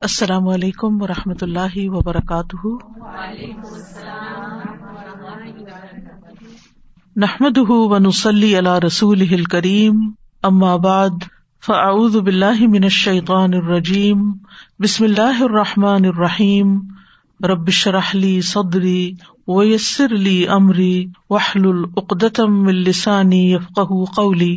السلام علیکم و رحمۃ اللہ وبرکاتہ۔ نحمد ونسلی علی رسول کریم بعد، فاعوذ باللہ من الشیطان الرجیم، بسم اللہ الرحمٰن الرحیم۔ ربش رحلی صدری ویسر علی عمری وحل العقدم السانی قولی۔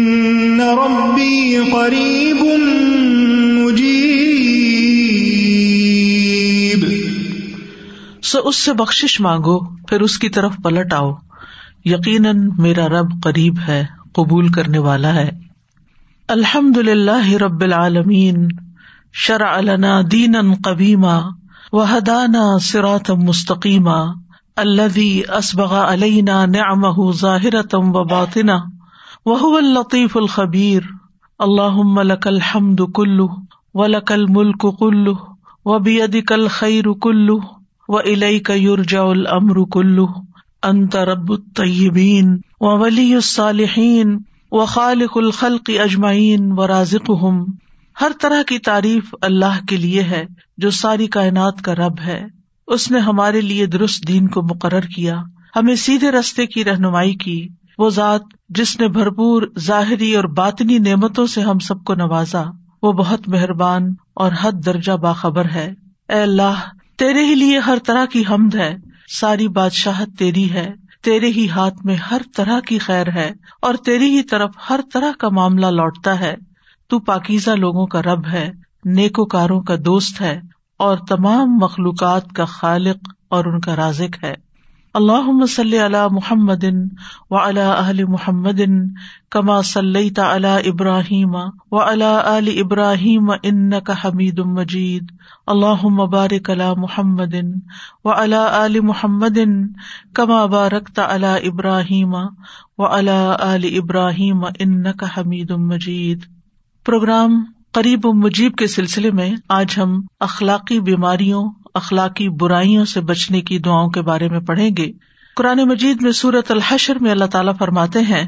قریب سو اس سے بخش مانگو، پھر اس کی طرف پلٹ آؤ۔ یقیناً میرا رب قریب ہے، قبول کرنے والا ہے۔ الحمد للہ رب العالمین، شرع لنا دینا قبیما وحدانا سراتم مستقیما۔ الذي اسبغ علينا نعمه ظاهرة وباطنة وهو اللطيف الخبير اللهم لك الحمد كله ولك الملك كله وبيدك الخير كله وإليك يرجع الأمر كله أنت رب الطيبين وولي الصالحين وخالق الخلق أجمعين ورازقهم ہر طرح کی تعریف اللہ کے لیے ہے جو ساری کائنات کا رب ہے۔ اس نے ہمارے لیے درست دین کو مقرر کیا، ہمیں سیدھے رستے کی رہنمائی کی۔ وہ ذات جس نے بھرپور ظاہری اور باطنی نعمتوں سے ہم سب کو نوازا، وہ بہت مہربان اور حد درجہ باخبر ہے۔ اے اللہ، تیرے ہی لیے ہر طرح کی حمد ہے۔ ساری بادشاہت تیری ہے۔ تیرے ہی ہاتھ میں ہر طرح کی خیر ہے اور تیری ہی طرف ہر طرح کا معاملہ لوٹتا ہے۔ تو پاکیزہ لوگوں کا رب ہے نیکو کاروں کا دوست ہے اور تمام مخلوقات کا خالق اور ان کا رازق ہے۔ اللہ مسل علی محمد و علی اہل محمد کما صلی تعلی ابراہیم و علی عل ابراہیم ان کا حمید مجید. اللہ مبارک علی محمد و علی عل محمد کما بارک تعلی ابراہیم و علی عل ابراہیم ان کا حمید مجید. پروگرام قریب و مجیب کے سلسلے میں آج ہم اخلاقی بیماریوں اخلاقی برائیوں سے بچنے کی دعاؤں کے بارے میں پڑھیں گے۔ قرآن مجید میں سورت الحشر میں اللہ تعالیٰ فرماتے ہیں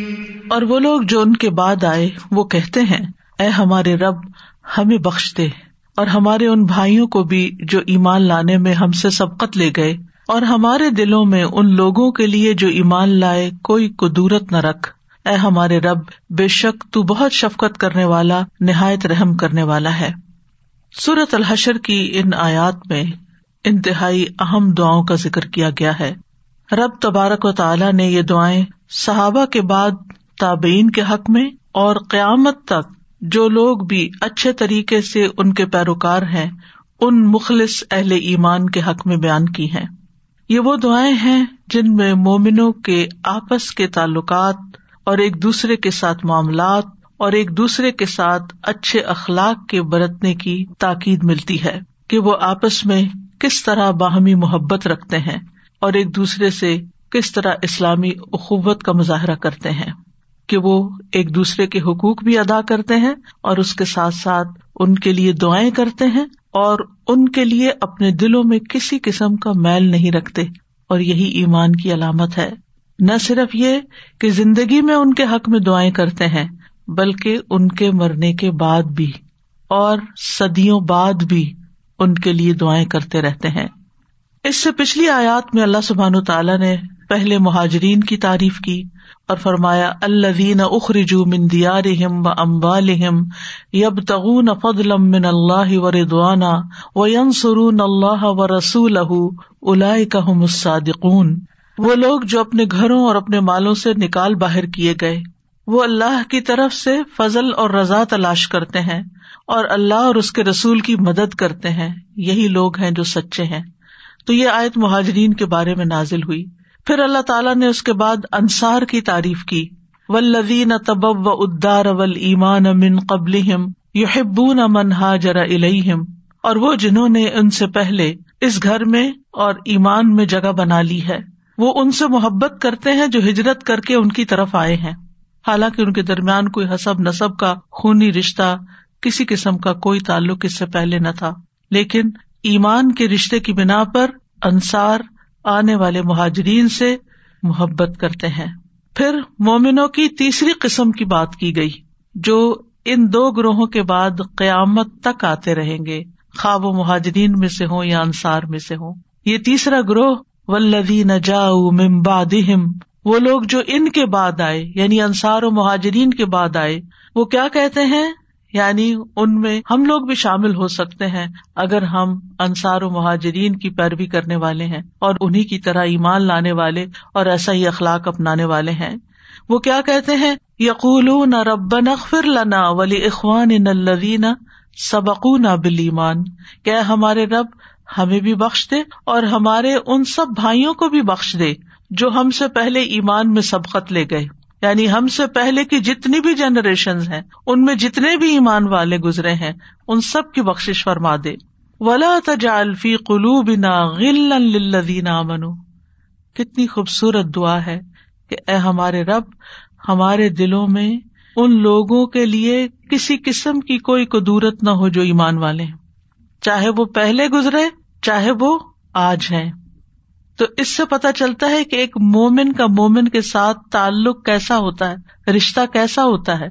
اور وہ لوگ جو ان کے بعد آئے، وہ کہتے ہیں، اے ہمارے رب، ہمیں بخش دے، اور ہمارے ان بھائیوں کو بھی جو ایمان لانے میں ہم سے سبقت لے گئے، اور ہمارے دلوں میں ان لوگوں کے لیے جو ایمان لائے، کوئی قدورت نہ رکھ۔ اے ہمارے رب، بے شک تو بہت شفقت کرنے والا، نہایت رحم کرنے والا ہے۔ سورت الحشر کی ان آیات میں انتہائی اہم دعاؤں کا ذکر کیا گیا ہے۔ رب تبارک و تعالیٰ نے یہ دعائیں صحابہ کے بعد تابعین کے حق میں اور قیامت تک جو لوگ بھی اچھے طریقے سے ان کے پیروکار ہیں، ان مخلص اہل ایمان کے حق میں بیان کی ہیں۔ یہ وہ دعائیں ہیں جن میں مومنوں کے آپس کے تعلقات اور ایک دوسرے کے ساتھ معاملات اور ایک دوسرے کے ساتھ اچھے اخلاق کے برتنے کی تاکید ملتی ہے کہ وہ آپس میں کس طرح باہمی محبت رکھتے ہیں اور ایک دوسرے سے کس طرح اسلامی اخوت کا مظاہرہ کرتے ہیں۔ کہ وہ ایک دوسرے کے حقوق بھی ادا کرتے ہیں اور اس کے ساتھ ساتھ ان کے لیے دعائیں کرتے ہیں اور ان کے لیے اپنے دلوں میں کسی قسم کا میل نہیں رکھتے اور یہی ایمان کی علامت ہے۔ نہ صرف یہ کہ زندگی میں ان کے حق میں دعائیں کرتے ہیں، بلکہ ان کے مرنے کے بعد بھی اور صدیوں بعد بھی ان کے لیے دعائیں کرتے رہتے ہیں۔ اس سے پچھلی آیات میں اللہ سبحان تعالیٰ نے پہلے مہاجرین کی تعریف کی اور فرمایا اللہ اخرجو من دیارہم و اموالہم یبتغون فضلا من اللہ و ردوانا و ینصرون اللہ و رسولہ اولئک هم الصادقون۔ وہ لوگ جو اپنے گھروں اور اپنے مالوں سے نکال باہر کیے گئے۔ وہ اللہ کی طرف سے فضل اور رضا تلاش کرتے ہیں اور اللہ اور اس کے رسول کی مدد کرتے ہیں۔ یہی لوگ ہیں جو سچے ہیں۔ تو یہ آیت مہاجرین کے بارے میں نازل ہوئی۔ پھر اللہ تعالیٰ نے اس کے بعد انصار کی تعریف کی ولدین تب و ادار اول ایمان امن قبل یحبون من ہاجر الہم اور وہ جنہوں نے ان سے پہلے اس گھر میں اور ایمان میں جگہ بنا لی ہے، وہ ان سے محبت کرتے ہیں جو ہجرت کر کے ان کی طرف آئے ہیں۔ حالانکہ ان کے درمیان کوئی حسب نصب کا خونی رشتہ کسی قسم کا کوئی تعلق اس سے پہلے نہ تھا، لیکن ایمان کے رشتے کی بنا پر انصار آنے والے مہاجرین سے محبت کرتے ہیں۔ پھر مومنوں کی تیسری قسم کی بات کی گئی، جو ان دو گروہوں کے بعد قیامت تک آتے رہیں گے۔ خواب و مہاجرین میں سے ہوں یا انصار میں سے ہوں۔ یہ تیسرا گروہ ولدی نجا ممبادہم وہ لوگ جو ان کے بعد آئے یعنی انصار و مہاجرین کے بعد آئے، وہ کیا کہتے ہیں؟ یعنی ان میں ہم لوگ بھی شامل ہو سکتے ہیں اگر ہم انصار و مہاجرین کی پیروی کرنے والے ہیں اور انہیں کی طرح ایمان لانے والے اور ایسا ہی اخلاق اپنانے والے ہیں۔ وہ کیا کہتے ہیں؟ یقول نہ رب نخر لنا ولی اخوان نہ سبق نہ بل کیا ہمارے رب ہمیں بھی بخش دے اور ہمارے ان سب بھائیوں کو بھی بخش دے جو ہم سے پہلے ایمان میں سبقت لے گئے۔ یعنی ہم سے پہلے کی جتنی بھی جنریشن ہیں، ان میں جتنے بھی ایمان والے گزرے ہیں، ان سب کی بخش فرما دے۔ ولا تجالفی قلو بنا غلدین منو کتنی خوبصورت دعا ہے کہ اے ہمارے رب، ہمارے دلوں میں ان لوگوں کے لیے کسی قسم کی کوئی قدورت نہ ہو جو ایمان والے چاہے وہ پہلے گزرے، چاہے وہ آج ہیں۔ تو اس سے پتا چلتا ہے کہ ایک مومن کا مومن کے ساتھ تعلق کیسا ہوتا ہے، رشتہ کیسا ہوتا ہے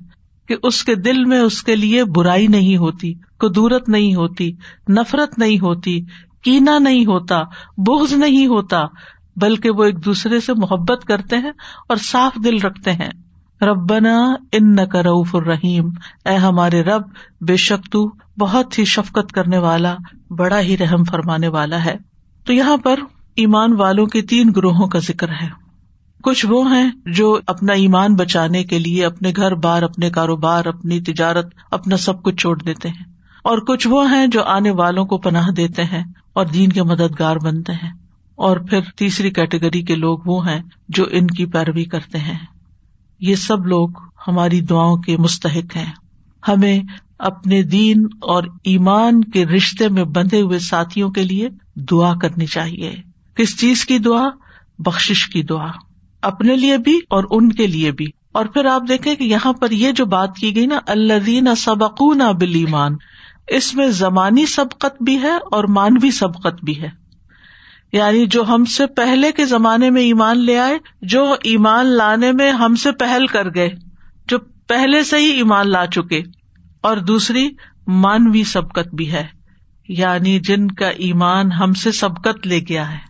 کہ اس کے دل میں اس کے لیے برائی نہیں ہوتی، قدورت نہیں ہوتی، نفرت نہیں ہوتی، کینا نہیں ہوتا بوجھ نہیں ہوتا، بلکہ وہ ایک دوسرے سے محبت کرتے ہیں اور صاف دل رکھتے ہیں۔ ربنا ان کا رعف الرحیم۔ اے ہمارے رب، بے شک تو بہت ہی شفقت کرنے والا، بڑا ہی رحم فرمانے والا ہے۔ تو یہاں پر ایمان والوں کے تین گروہوں کا ذکر ہے۔ کچھ وہ ہیں جو اپنا ایمان بچانے کے لیے اپنے گھر بار، اپنے کاروبار، اپنی تجارت، اپنا سب کچھ چھوڑ دیتے ہیں۔ اور کچھ وہ ہیں جو آنے والوں کو پناہ دیتے ہیں اور دین کے مددگار بنتے ہیں۔ اور پھر تیسری کیٹیگری کے لوگ وہ ہیں جو ان کی پیروی کرتے ہیں۔ یہ سب لوگ ہماری دعاؤں کے مستحق ہیں۔ ہمیں اپنے دین اور ایمان کے رشتے میں بندھے ہوئے ساتھیوں کے لیے دعا کرنی چاہیے۔ کس چیز کی دعا؟ بخش کی دعا۔ اپنے لیے بھی اور ان کے لیے بھی۔ اور پھر آپ دیکھیں کہ یہاں پر یہ جو بات کی گئی نا اللہ سبق نہ بل ایمان اس میں زمانی سبقت بھی ہے اور مانوی سبقت بھی ہے۔ یعنی جو ہم سے پہلے کے زمانے میں ایمان لے آئے، جو ایمان لانے میں ہم سے پہل کر گئے، جو پہلے سے ہی ایمان لا چکے۔ اور دوسری، مانوی سبقت بھی ہے۔ یعنی جن کا ایمان ہم سے سبقت لے گیا ہے۔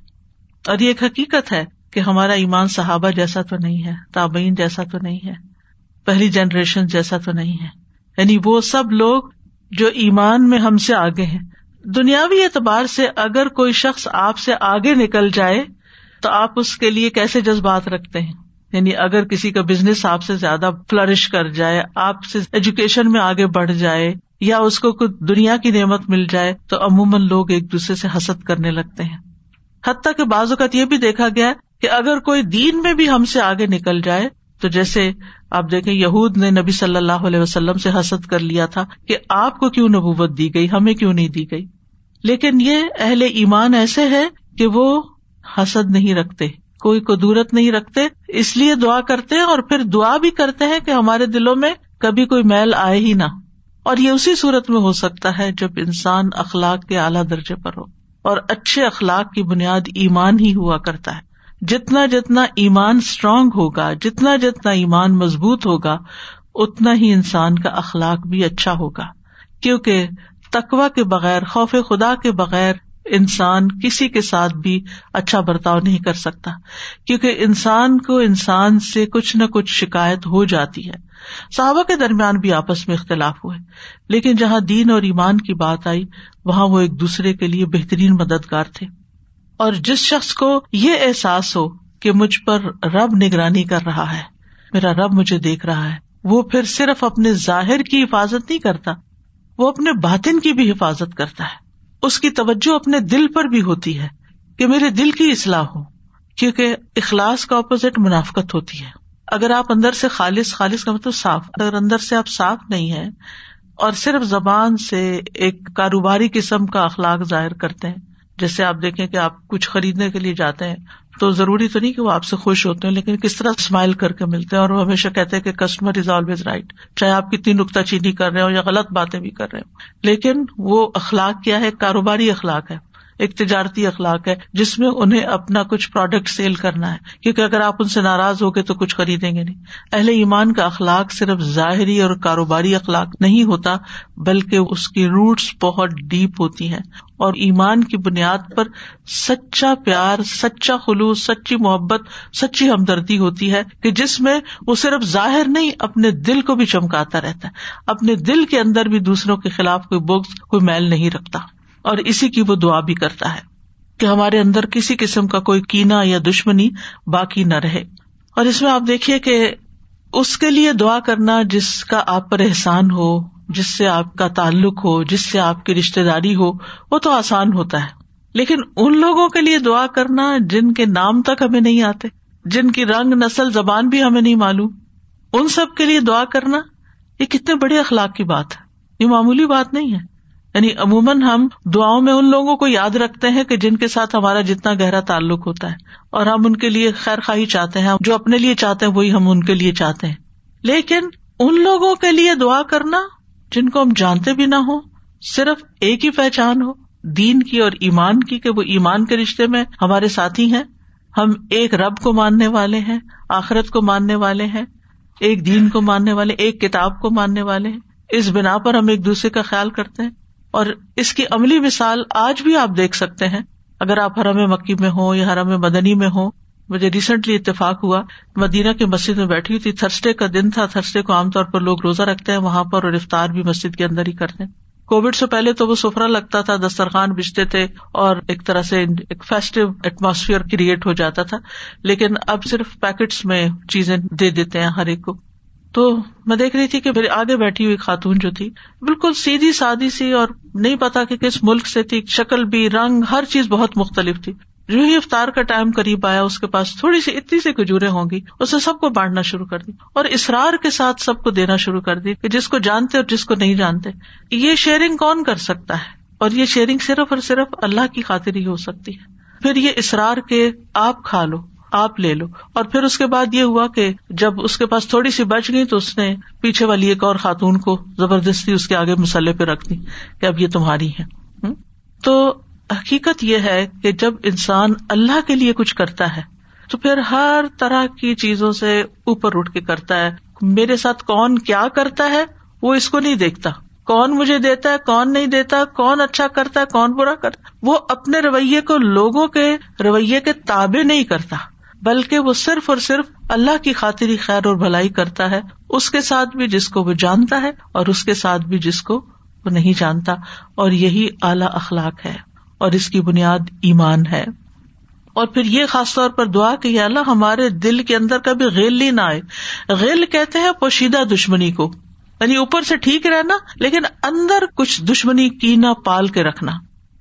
اور یہ ایک حقیقت ہے کہ ہمارا ایمان صحابہ جیسا تو نہیں ہے، تابعین جیسا تو نہیں ہے، پہلی جنریشن جیسا تو نہیں ہے۔ یعنی وہ سب لوگ جو ایمان میں ہم سے آگے ہیں۔ دنیاوی اعتبار سے اگر کوئی شخص آپ سے آگے نکل جائے تو آپ اس کے لیے کیسے جذبات رکھتے ہیں؟ یعنی اگر کسی کا بزنس آپ سے زیادہ فلرش کر جائے، آپ سے ایجوکیشن میں آگے بڑھ جائے، یا اس کو کوئی دنیا کی نعمت مل جائے، تو عموماً لوگ ایک دوسرے سے حسد کرنے لگتے ہیں۔ حتیٰ کہ بعض اوقات یہ بھی دیکھا گیا کہ اگر کوئی دین میں بھی ہم سے آگے نکل جائے، تو جیسے آپ دیکھیں یہود نے نبی صلی اللہ علیہ وسلم سے حسد کر لیا تھا کہ آپ کو کیوں نبوت دی گئی، ہمیں کیوں نہیں دی گئی؟ لیکن یہ اہل ایمان ایسے ہے کہ وہ حسد نہیں رکھتے، کوئی قدورت نہیں رکھتے، اس لیے دعا کرتے ہیں اور پھر دعا بھی کرتے ہیں کہ ہمارے دلوں میں کبھی کوئی میل آئے ہی نہ۔ اور یہ اسی صورت میں ہو سکتا ہے جب انسان اخلاق کے اعلیٰ درجے پر ہو۔ اور اچھے اخلاق کی بنیاد ایمان ہی ہوا کرتا ہے۔ جتنا جتنا ایمان اسٹرانگ ہوگا، جتنا جتنا ایمان مضبوط ہوگا، اتنا ہی انسان کا اخلاق بھی اچھا ہوگا۔ کیونکہ تقوا کے بغیر، خوف خدا کے بغیر انسان کسی کے ساتھ بھی اچھا برتاؤ نہیں کر سکتا۔ کیونکہ انسان کو انسان سے کچھ نہ کچھ شکایت ہو جاتی ہے۔ صحابہ کے درمیان بھی آپس میں اختلاف ہوئے۔ لیکن جہاں دین اور ایمان کی بات آئی، وہاں وہ ایک دوسرے کے لیے بہترین مددگار تھے۔ اور جس شخص کو یہ احساس ہو کہ مجھ پر رب نگرانی کر رہا ہے، میرا رب مجھے دیکھ رہا ہے، وہ پھر صرف اپنے ظاہر کی حفاظت نہیں کرتا، وہ اپنے باطن کی بھی حفاظت کرتا ہے۔ اس کی توجہ اپنے دل پر بھی ہوتی ہے کہ میرے دل کی اصلاح ہو، کیونکہ اخلاص کا اپوزٹ منافقت ہوتی ہے۔ اگر آپ اندر سے خالص خالص کا مطلب صاف، اگر اندر سے آپ صاف نہیں ہے اور صرف زبان سے ایک کاروباری قسم کا اخلاق ظاہر کرتے ہیں، جیسے آپ دیکھیں کہ آپ کچھ خریدنے کے لیے جاتے ہیں، تو ضروری تو نہیں کہ وہ آپ سے خوش ہوتے ہیں لیکن کس طرح اسمائل کر کے ملتے ہیں اور وہ ہمیشہ کہتے ہیں کہ کسٹمر از آلویز رائٹ چاہے آپ کتنی نکتا چینی کر رہے ہو یا غلط باتیں بھی کر رہے ہو لیکن وہ اخلاق کیا ہے؟ کاروباری اخلاق ہے۔ ایک تجارتی اخلاق ہے، جس میں انہیں اپنا کچھ پروڈکٹ سیل کرنا ہے۔ کیونکہ اگر آپ ان سے ناراض ہو گئے تو کچھ خریدیں گے نہیں۔ اہل ایمان کا اخلاق صرف ظاہری اور کاروباری اخلاق نہیں ہوتا، بلکہ اس کی روٹس بہت ڈیپ ہوتی ہیں۔ اور ایمان کی بنیاد پر سچا پیار، سچا خلوص، سچی محبت، سچی ہمدردی ہوتی ہے کہ جس میں وہ صرف ظاہر نہیں، اپنے دل کو بھی چمکاتا رہتا ہے۔ اپنے دل کے اندر بھی دوسروں کے خلاف کوئی بوگز کوئی میل نہیں رکھتا۔ اور اسی کی وہ دعا بھی کرتا ہے کہ ہمارے اندر کسی قسم کا کوئی کینا یا دشمنی باقی نہ رہے۔ اور اس میں آپ دیکھیے کہ اس کے لیے دعا کرنا جس کا آپ پر احسان ہو، جس سے آپ کا تعلق ہو، جس سے آپ کی رشتے داری ہو، وہ تو آسان ہوتا ہے۔ لیکن ان لوگوں کے لیے دعا کرنا جن کے نام تک ہمیں نہیں آتے، جن کی رنگ نسل زبان بھی ہمیں نہیں معلوم، ان سب کے لیے دعا کرنا یہ کتنے بڑے اخلاق کی بات ہے۔ یہ معمولی بات نہیں ہے۔ یعنی عموماً ہم دعاؤں میں ان لوگوں کو یاد رکھتے ہیں کہ جن کے ساتھ ہمارا جتنا گہرا تعلق ہوتا ہے اور ہم ان کے لیے خیر خواہی چاہتے ہیں، جو اپنے لیے چاہتے ہیں، وہی ہم ان کے لیے چاہتے ہیں۔ لیکن ان لوگوں کے لیے دعا کرنا جن کو ہم جانتے بھی نہ ہو صرف ایک ہی پہچان ہو، دین کی اور ایمان کی، کہ وہ ایمان کے رشتے میں ہمارے ساتھی ہیں۔ ہم ایک رب کو ماننے والے ہیں، آخرت کو ماننے والے ہیں، ایک دین کو ماننے والے، ایک کتاب کو ماننے والے ہیں۔ اس بنا پر ہم ایک دوسرے کا خیال کرتے ہیں۔ اور اس کی عملی مثال آج بھی آپ دیکھ سکتے ہیں۔ اگر آپ حرم مکی میں ہوں یا حرم مدنی میں ہوں، مجھے ریسنٹلی اتفاق ہوا، مدینہ کی مسجد میں بیٹھی ہوئی تھی۔ تھرسڈے کا دن تھا تھرسڈے کو عام طور پر لوگ روزہ رکھتے ہیں، وہاں پر اور افطار بھی مسجد کے اندر ہی کرتے ہیں۔ کووڈ سے پہلے تو وہ سفرا لگتا تھا، دسترخوان بچتے تھے اور ایک طرح سے ایک فیسٹو ایٹماسفیئر کریٹ ہو جاتا تھا۔ لیکن اب صرف پیکٹس میں چیزیں دے دیتے ہیں ہر ایک کو۔ تو میں دیکھ رہی تھی کہ میرے آگے بیٹھی ہوئی خاتون جو تھی، بالکل سیدھی سادی سی اور نہیں پتا کہ کس ملک سے تھی، شکل بھی، رنگ، ہر چیز بہت مختلف تھی۔ جو ہی افطار کا ٹائم قریب آیا، اس کے پاس تھوڑی سی اتنی سی کھجورے ہوں گی، اسے سب کو بانٹنا شروع کر دی۔ اور اسرار کے ساتھ سب کو دینا شروع کر دی کہ جس کو جانتے اور جس کو نہیں جانتے۔ یہ شیئرنگ کون کر سکتا ہے؟ اور یہ شیئرنگ صرف اور صرف اللہ کی خاطر ہی ہو سکتی ہے۔ پھر یہ اسرار کے آپ کھا لو۔ آپ لے لو۔ اور پھر اس کے بعد یہ ہوا کہ جب اس کے پاس تھوڑی سی بچ گئی تو اس نے پیچھے والی ایک اور خاتون کو زبردستی اس کے آگے مسلح پہ رکھ دی کہ اب یہ تمہاری ہے تو حقیقت یہ ہے کہ جب انسان اللہ کے لیے کچھ کرتا ہے تو پھر ہر طرح کی چیزوں سے اوپر اٹھ کے کرتا ہے۔ میرے ساتھ کون کیا کرتا ہے وہ اس کو نہیں دیکھتا۔ کون مجھے دیتا ہے، کون نہیں دیتا، کون اچھا کرتا ہے، کون برا کرتا وہ اپنے رویے کو لوگوں کے رویے کے تابے نہیں کرتا۔ بلکہ وہ صرف اور صرف اللہ کی خاطری خیر اور بھلائی کرتا ہے، اس کے ساتھ بھی جس کو وہ جانتا ہے اور اس کے ساتھ بھی جس کو وہ نہیں جانتا۔ اور یہی اعلی اخلاق ہے اور اس کی بنیاد ایمان ہے۔ اور پھر یہ خاص طور پر دعا کہ اللہ ہمارے دل کے اندر کبھی غیل ہی نہ آئے۔ غیل کہتے ہیں پوشیدہ دشمنی کو۔ یعنی اوپر سے ٹھیک رہنا، لیکن اندر کچھ دشمنی کی نہ پال کے رکھنا۔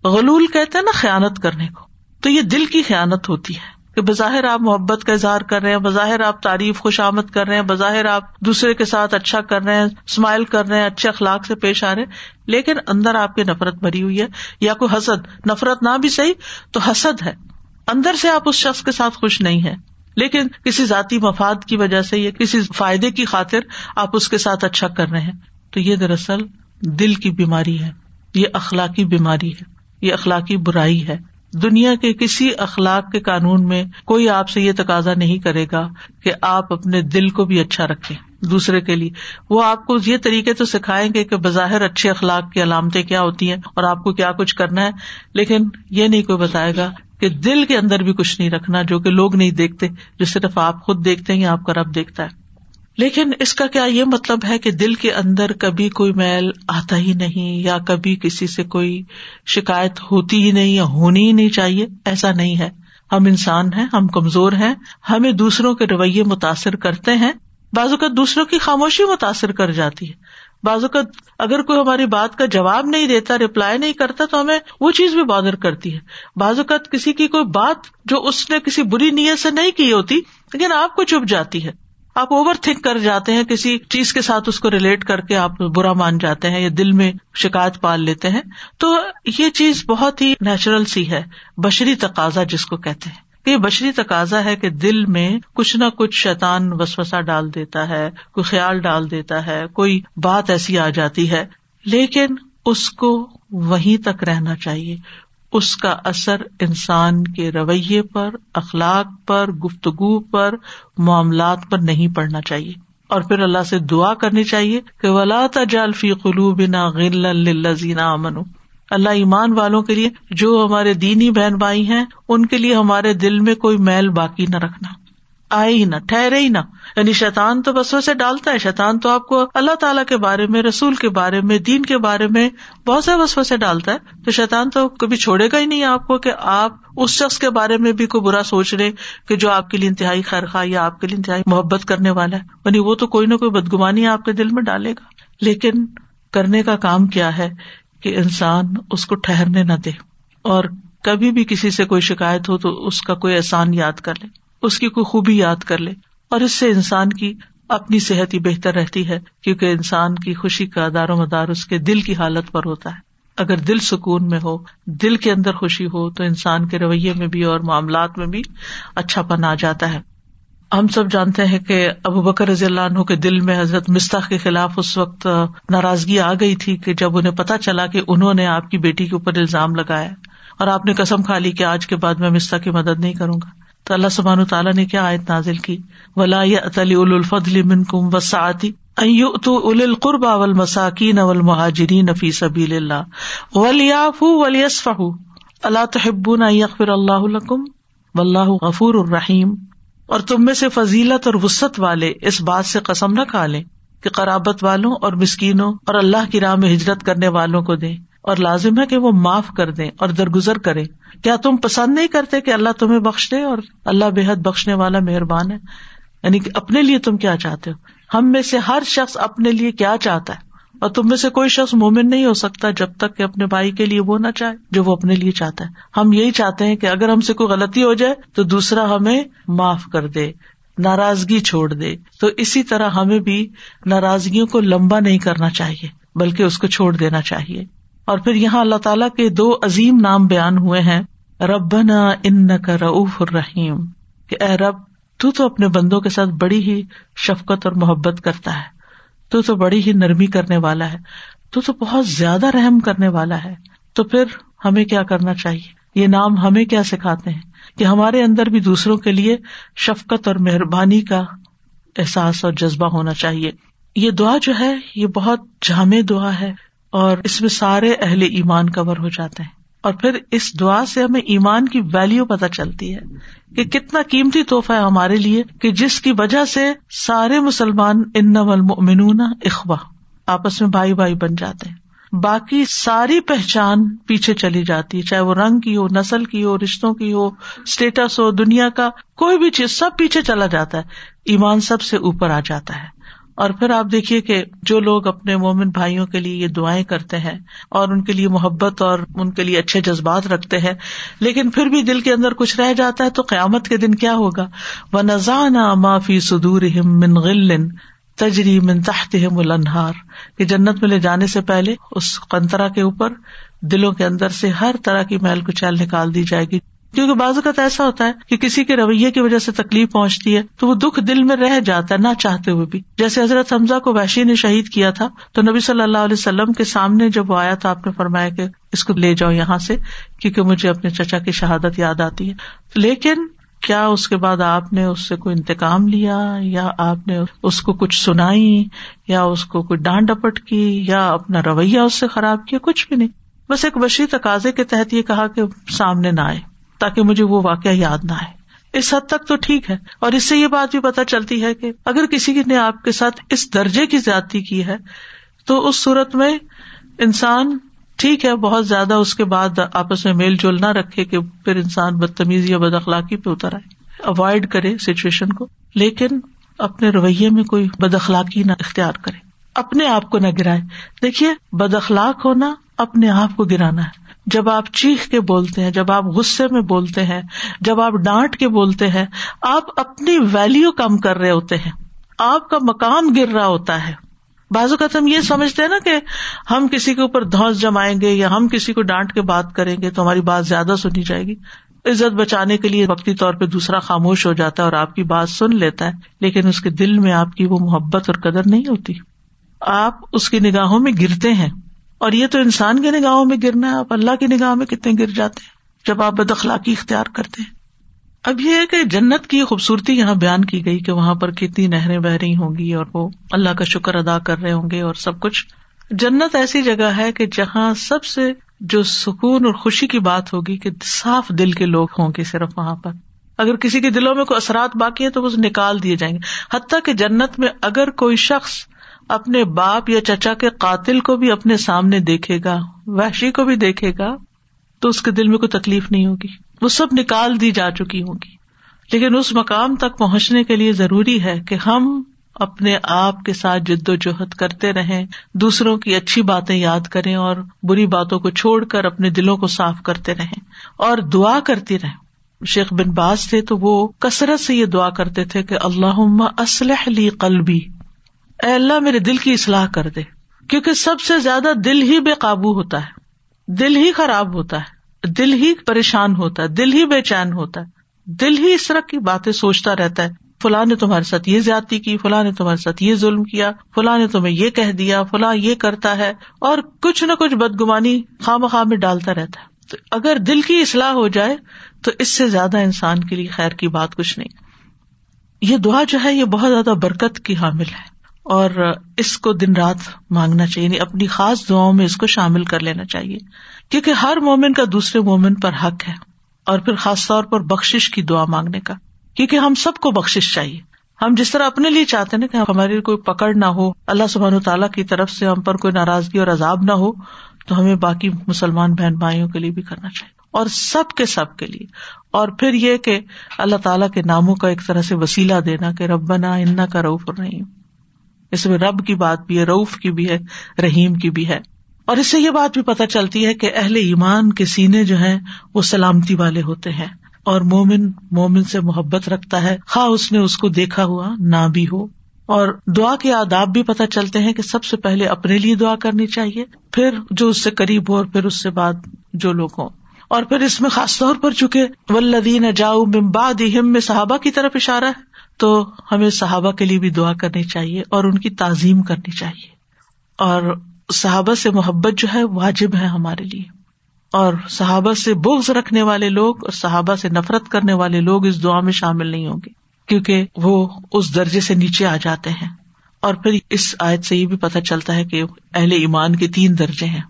غلول کہتے ہیں نا خیانت کرنے کو۔ تو یہ دل کی خیانت ہوتی ہے۔ کہ بظاہر آپ محبت کا اظہار کر رہے ہیں، بظاہر آپ تعریف خوش آمد کر رہے ہیں، بظاہر آپ دوسرے کے ساتھ اچھا کر رہے ہیں اسمائل کر رہے ہیں، اچھے اخلاق سے پیش آ رہے ہیں، لیکن اندر آپ کی نفرت بھری ہوئی ہے، یا کوئی حسد، نفرت نہ بھی صحیح تو حسد ہے۔ اندر سے آپ اس شخص کے ساتھ خوش نہیں ہے لیکن کسی ذاتی مفاد کی وجہ سے یا کسی فائدے کی خاطر آپ اس کے ساتھ اچھا کر رہے ہیں۔ تو یہ دراصل دل کی بیماری ہے، یہ اخلاقی بیماری ہے، یہ اخلاقی برائی ہے۔ دنیا کے کسی اخلاق کے قانون میں کوئی آپ سے یہ تقاضا نہیں کرے گا کہ آپ اپنے دل کو بھی اچھا رکھے دوسرے کے لیے۔ وہ آپ کو یہ طریقے تو سکھائیں گے کہ بظاہر اچھے اخلاق کی علامتیں کیا ہوتی ہیں اور آپ کو کیا کچھ کرنا ہے، لیکن یہ نہیں کوئی بتائے گا کہ دل کے اندر بھی کچھ نہیں رکھنا جو کہ لوگ نہیں دیکھتے، جو صرف آپ خود دیکھتے ہیں یا آپ کا رب دیکھتا ہے۔ لیکن اس کا کیا یہ مطلب ہے کہ دل کے اندر کبھی کوئی میل آتا ہی نہیں یا کبھی کسی سے کوئی شکایت ہوتی ہی نہیں یا ہونی ہی نہیں چاہیے؟ ایسا نہیں ہے۔ ہم انسان ہیں، ہم کمزور ہیں، ہمیں دوسروں کے رویے متاثر کرتے ہیں۔ بعض اوقات دوسروں کی خاموشی متاثر کر جاتی ہے۔ بعض اوقات اگر کوئی ہماری بات کا جواب نہیں دیتا ریپلائی نہیں کرتا، تو ہمیں وہ چیز بھی بادر کرتی ہے۔ بعض اوقات کسی کی کوئی بات جو اس نے کسی بری نیت سے نہیں کی ہوتی، لیکن آپ کو چپ جاتی ہے۔ آپ اوور تھنک کر جاتے ہیں، کسی چیز کے ساتھ اس کو ریلیٹ کر کے آپ برا مان جاتے ہیں یا دل میں شکایت پال لیتے ہیں۔ تو یہ چیز بہت ہی نیچرل سی ہے، بشری تقاضا جس کو کہتے ہیں۔ یہ بشری تقاضا ہے کہ دل میں کچھ نہ کچھ شیطان وسوسا ڈال دیتا ہے، کوئی خیال ڈال دیتا ہے، کوئی بات ایسی آ جاتی ہے، لیکن اس کو وہیں تک رہنا چاہیے۔ اس کا اثر انسان کے رویے پر، اخلاق پر، گفتگو پر، معاملات پر نہیں پڑنا چاہیے۔ اور پھر اللہ سے دعا کرنی چاہیے کہ ولا تجالفی قلو بنا غلزین امن اللہ ایمان والوں کے لیے جو ہمارے دینی بہن بھائی ہیں، ان کے لیے ہمارے دل میں کوئی میل باقی نہ رکھنا۔ آئے ہی نہ، ٹھہرے ہی نہ۔ یعنی شیتان تو بس ویسے ڈالتا ہے۔ شیتان تو آپ کو اللہ تعالیٰ کے بارے میں، رسول کے بارے میں، دین کے بارے میں بہت سے بس ویسے ڈالتا ہے۔ تو شیتان تو کبھی چھوڑے گا ہی نہیں آپ کو کہ آپ اس شخص کے بارے میں بھی کوئی برا سوچ رہے کہ جو آپ کے لیے انتہائی خیر خواہ یا آپ کے لیے انتہائی محبت کرنے والا ہے۔ یعنی وہ تو کوئی نہ کوئی بدگمانی آپ کے دل میں ڈالے گا۔ لیکن کرنے کا کام کیا ہے کہ انسان اس کو ٹھہرنے نہ دے۔ اور کبھی بھی کسی سے کوئی شکایت ہو تو اس کا کوئی احسان یاد کر لے۔ اس کی کوئی خوبی یاد کر لے اور اس سے انسان کی اپنی صحت ہی بہتر رہتی ہے، کیونکہ انسان کی خوشی کا دار و مدار اس کے دل کی حالت پر ہوتا ہے۔ اگر دل سکون میں ہو، دل کے اندر خوشی ہو، تو انسان کے رویے میں بھی اور معاملات میں بھی اچھا پن آ جاتا ہے۔ ہم سب جانتے ہیں کہ ابو بکر رضی اللہ عنہ کے دل میں حضرت مستق کے خلاف اس وقت ناراضگی آ گئی تھی کہ جب انہیں پتا چلا کہ انہوں نے آپ کی بیٹی کے اوپر الزام لگایا اور آپ نے قسم کھا لی کہ آج کے بعد میں مستق کی مدد نہیں کروں گا۔ تو اللہ سبحان تعالیٰ نے کیا آیت نازل کی؟ ولا علی الفضل من کم وسعتی تو ال القربا اول مساکین اول مہاجرین نفی سبیل اللہ ولیاف ولیسف اللہ تحبون یغفر اللہ الکم و اللہ غفور الرحیم اور تم میں سے فضیلت اور وسط والے اس بات سے قسم نہ کھا لیں کہ قرابت والوں اور مسکینوں اور اللہ کی راہ میں ہجرت کرنے والوں کو دیں۔ اور لازم ہے کہ وہ معاف کر دیں اور درگزر کرے کیا تم پسند نہیں کرتے کہ اللہ تمہیں بخش دے اور اللہ بے حد بخشنے والا مہربان ہے؟ یعنی کہ اپنے لیے تم کیا چاہتے ہو؟ ہم میں سے ہر شخص اپنے لیے کیا چاہتا ہے؟ اور تم میں سے کوئی شخص مومن نہیں ہو سکتا جب تک کہ اپنے بھائی کے لیے وہ نہ چاہے جو وہ اپنے لیے چاہتا ہے۔ ہم یہی چاہتے ہیں کہ اگر ہم سے کوئی غلطی ہو جائے تو دوسرا ہمیں معاف کر دے، ناراضگی چھوڑ دے۔ تو اسی طرح ہمیں بھی ناراضگیوں کو لمبا نہیں کرنا چاہیے، بلکہ اس کو چھوڑ دینا چاہیے۔ اور پھر یہاں اللہ تعالیٰ کے دو عظیم نام بیان ہوئے ہیں۔ ربنا ان کا رعف الرحیم۔ کہ اے رب، تو تو اپنے بندوں کے ساتھ بڑی ہی شفقت اور محبت کرتا ہے۔ تو تو بڑی ہی نرمی کرنے والا ہے۔ تو تو بہت زیادہ رحم کرنے والا ہے۔ تو پھر ہمیں کیا کرنا چاہیے؟ یہ نام ہمیں کیا سکھاتے ہیں؟ کہ ہمارے اندر بھی دوسروں کے لیے شفقت اور مہربانی کا احساس اور جذبہ ہونا چاہیے۔ یہ دعا جو ہے، یہ بہت جامع دعا ہے۔ اور اس میں سارے اہل ایمان کور ہو جاتے ہیں۔ اور پھر اس دعا سے ہمیں ایمان کی ویلو پتہ چلتی ہے کہ کتنا قیمتی تحفہ ہے ہمارے لیے کہ جس کی وجہ سے سارے مسلمان ان المؤمنون اخوا آپس میں بھائی بھائی بن جاتے ہیں۔ باقی ساری پہچان پیچھے چلی جاتی ہے، چاہے وہ رنگ کی ہو، نسل کی ہو، رشتوں کی ہو اسٹیٹس ہو، دنیا کا، کوئی بھی چیز سب پیچھے چلا جاتا ہے۔ ایمان سب سے اوپر آ جاتا ہے۔ اور پھر آپ دیکھیے کہ جو لوگ اپنے مومن بھائیوں کے لیے یہ دعائیں کرتے ہیں اور ان کے لیے محبت اور ان کے لیے اچھے جذبات رکھتے ہیں، لیکن پھر بھی دل کے اندر کچھ رہ جاتا ہے تو قیامت کے دن کیا ہوگا؟ وہ نذانہ معافی سدور من تجری من تحت الانہار کہ جنت میں لے جانے سے پہلے اس قنطرا کے اوپر دلوں کے اندر سے ہر طرح کی محل کچیل نکال دی جائے گی۔ کیونکہ بعض اوقات ایسا ہوتا ہے کہ کسی کے رویے کی وجہ سے تکلیف پہنچتی ہے تو وہ دکھ دل میں رہ جاتا ہے، نہ چاہتے ہوئے بھی۔ جیسے حضرت حمزہ کو وحشی نے شہید کیا تھا، تو نبی صلی اللہ علیہ وسلم کے سامنے جب وہ آیا تو آپ نے فرمایا کہ اس کو لے جاؤ یہاں سے، کیونکہ مجھے اپنے چچا کی شہادت یاد آتی ہے۔ لیکن کیا اس کے بعد آپ نے اس سے کوئی انتقام لیا؟ یا آپ نے اس کو کچھ سنائی؟ یا اس کو کوئی ڈانٹ ڈپٹ کی؟ یا اپنا رویہ اس سے خراب کیا؟ کچھ بھی نہیں۔ بس ایک بشی تقاضے کے تحت یہ کہا کہ سامنے نہ آئے۔ تاکہ مجھے وہ واقعہ یاد نہ آئے۔ اس حد تک تو ٹھیک ہے۔ اور اس سے یہ بات بھی پتہ چلتی ہے کہ اگر کسی نے آپ کے ساتھ اس درجے کی زیادتی کی ہے، تو اس صورت میں انسان ٹھیک ہے، بہت زیادہ اس کے بعد آپس میں میل جول نہ رکھے کہ پھر انسان بدتمیزی یا بد اخلاقی پہ اتر آئے۔ اوائڈ کرے سچویشن کو، لیکن اپنے رویے میں کوئی بد اخلاقی نہ اختیار کرے۔ اپنے آپ کو نہ گرائے۔ دیکھیے بد اخلاق ہونا اپنے آپ کو گرانا ہے۔ جب آپ چیخ کے بولتے ہیں، جب آپ غصے میں بولتے ہیں، جب آپ ڈانٹ کے بولتے ہیں، آپ اپنی ویلو کم کر رہے ہوتے ہیں۔ آپ کا مقام گر رہا ہوتا ہے۔ بازو کا ہم یہ سمجھتے ہیں نا کہ ہم کسی کے اوپر دھوس جمائیں گے یا ہم کسی کو ڈانٹ کے بات کریں گے تو ہماری بات زیادہ سنی جائے گی۔ عزت بچانے کے لیے وقتی طور پہ دوسرا خاموش ہو جاتا ہے اور آپ کی بات سن لیتا ہے، لیکن اس کے دل میں آپ کی وہ محبت اور قدر نہیں ہوتی۔ آپ اس کی نگاہوں میں گرتے ہیں۔ اور یہ تو انسان کی نگاہوں میں گرنا ہے، آپ اللہ کی نگاہ میں کتنے گر جاتے ہیں، جب آپ بد اخلاقی اختیار کرتے ہیں۔ اب یہ ہے کہ جنت کی خوبصورتی یہاں بیان کی گئی کہ وہاں پر کتنی نہریں بہ رہی ہوں گی اور وہ اللہ کا شکر ادا کر رہے ہوں گے اور سب کچھ۔ جنت ایسی جگہ ہے کہ جہاں سب سے جو سکون اور خوشی کی بات ہوگی کہ صاف دل کے لوگ ہوں گے صرف وہاں پر۔ اگر کسی کے دلوں میں کوئی اثرات باقی ہے تو وہ نکال دیے جائیں گے۔ حتیٰ کہ جنت میں اگر کوئی شخص اپنے باپ یا چچا کے قاتل کو بھی اپنے سامنے دیکھے گا، وحشی کو بھی دیکھے گا، تو اس کے دل میں کوئی تکلیف نہیں ہوگی۔ وہ سب نکال دی جا چکی ہوگی لیکن اس مقام تک پہنچنے کے لیے ضروری ہے کہ ہم اپنے آپ کے ساتھ جد و جہد کرتے رہیں، دوسروں کی اچھی باتیں یاد کریں اور بری باتوں کو چھوڑ کر اپنے دلوں کو صاف کرتے رہیں۔ اور دعا کرتی رہیں۔ شیخ بن باز تھے تو وہ کثرت سے یہ دعا کرتے تھے کہ اللہ اسلح لی قلبی۔ اے اللہ میرے دل کی اصلاح کر دے، کیونکہ سب سے زیادہ دل ہی بے قابو ہوتا ہے۔ دل ہی خراب ہوتا ہے، دل ہی پریشان ہوتا ہے، دل ہی بے چین ہوتا ہے۔ دل ہی اس طرح کی باتیں سوچتا رہتا ہے، فلاں نے تمہارے ساتھ یہ زیادتی کی، فلاں نے تمہارے ساتھ یہ ظلم کیا، فلاں نے تمہیں یہ کہہ دیا، فلاں یہ کرتا ہے، اور کچھ نہ کچھ بدگمانی خواہ میں ڈالتا رہتا ہے۔ تو اگر دل کی اصلاح ہو جائے، تو اس سے زیادہ انسان کے لیے خیر کی بات کچھ نہیں۔ یہ دعا جو ہے، یہ بہت زیادہ برکت کی حامل ہے۔ اور اس کو دن رات مانگنا چاہیے یعنی اپنی خاص دعاؤں میں اس کو شامل کر لینا چاہیے۔ کیونکہ ہر مومن کا دوسرے مومن پر حق ہے، اور پھر خاص طور پر بخش کی دعا مانگنے کا۔ کیونکہ ہم سب کو بخش چاہیے۔ ہم جس طرح اپنے لیے چاہتے نا کہ ہماری کوئی پکڑ نہ ہو، اللہ سبحان تعالیٰ کی طرف سے ہم پر کوئی ناراضگی اور عذاب نہ ہو، تو ہمیں باقی مسلمان بہن بھائیوں کے لیے بھی کرنا چاہیے۔ اور سب کے سب کے لیے۔ اور پھر یہ کہ اللہ تعالیٰ کے ناموں کا ایک طرح سے وسیلہ دینا کہ ربنا انا کا روف نہیں اس میں رب کی بات بھی ہے، روف کی بھی ہے، رحیم کی بھی ہے۔ اور اس سے یہ بات بھی پتہ چلتی ہے کہ اہل ایمان کے سینے جو ہے وہ سلامتی والے ہوتے ہیں۔ اور مومن مومن سے محبت رکھتا ہے۔ خواہ اس نے اس کو دیکھا ہوا، نہ بھی ہو۔ اور دعا کے آداب بھی پتہ چلتے ہیں کہ سب سے پہلے اپنے لیے دعا کرنی چاہیے، پھر جو اس سے قریب ہو اور پھر اس سے بعد جو لوگ ہوں۔ اور پھر اس میں خاص طور پر چکے ولدین جاؤ ممباد میں صحابہ کی طرف اشارہ ہے تو ہمیں صحابہ کے لیے بھی دعا کرنی چاہیے اور ان کی تعظیم کرنی چاہیے۔ اور صحابہ سے محبت جو ہے واجب ہے ہمارے لیے۔ اور صحابہ سے بغض رکھنے والے لوگ اور صحابہ سے نفرت کرنے والے لوگ اس دعا میں شامل نہیں ہوں گے۔ کیونکہ وہ اس درجے سے نیچے آ جاتے ہیں۔ اور پھر اس آیت سے یہ بھی پتہ چلتا ہے کہ اہل ایمان کے تین درجے ہیں۔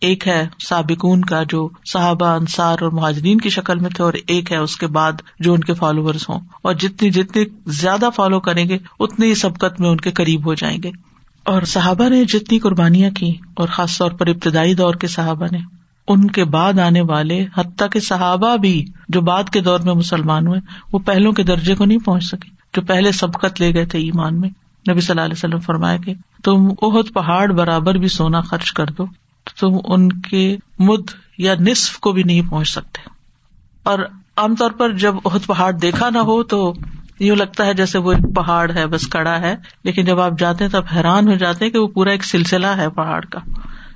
ایک ہے سابقون کا جو صحابہ، انصار اور مہاجرین کی شکل میں تھے اور ایک ہے اس کے بعد جو ان کے فالوورس ہوں۔ اور جتنی جتنی زیادہ فالو کریں گے، اتنی سبقت میں ان کے قریب ہو جائیں گے۔ اور صحابہ نے جتنی قربانیاں کی، اور خاص طور پر ابتدائی دور کے صحابہ نے، ان کے بعد آنے والے، حتیٰ کے صحابہ بھی جو بعد کے دور میں مسلمان ہوئے، وہ پہلوں کے درجے کو نہیں پہنچ سکے۔ جو پہلے سبقت لے گئے تھے ایمان میں۔ نبی صلی اللہ علیہ وسلم فرمایا کہ تم اہد پہاڑ برابر بھی سونا خرچ کر دو۔ تم ان کے مد یا نصف کو بھی نہیں پہنچ سکتے۔ اور عام طور پر جب بہت پہاڑ دیکھا نہ ہو تو یوں لگتا ہے جیسے وہ ایک پہاڑ ہے، بس کڑا ہے۔ لیکن جب آپ جاتے ہیں تب حیران ہو جاتے ہیں کہ وہ پورا ایک سلسلہ ہے پہاڑ کا۔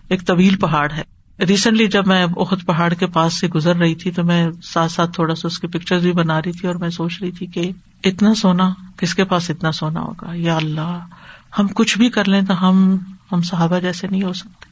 ایک طویل پہاڑ ہے۔ ریسنٹلی جب میں بہت پہاڑ کے پاس سے گزر رہی تھی تو میں ساتھ ساتھ تھوڑا سا اس کے پکچر بھی بنا رہی تھی اور میں سوچ رہی تھی کہ اتنا سونا کس کے پاس اتنا سونا ہوگا؟ یا اللہ، ہم کچھ بھی کر لیں تو ہم ہم صحابہ جیسے نہیں ہو سکتے۔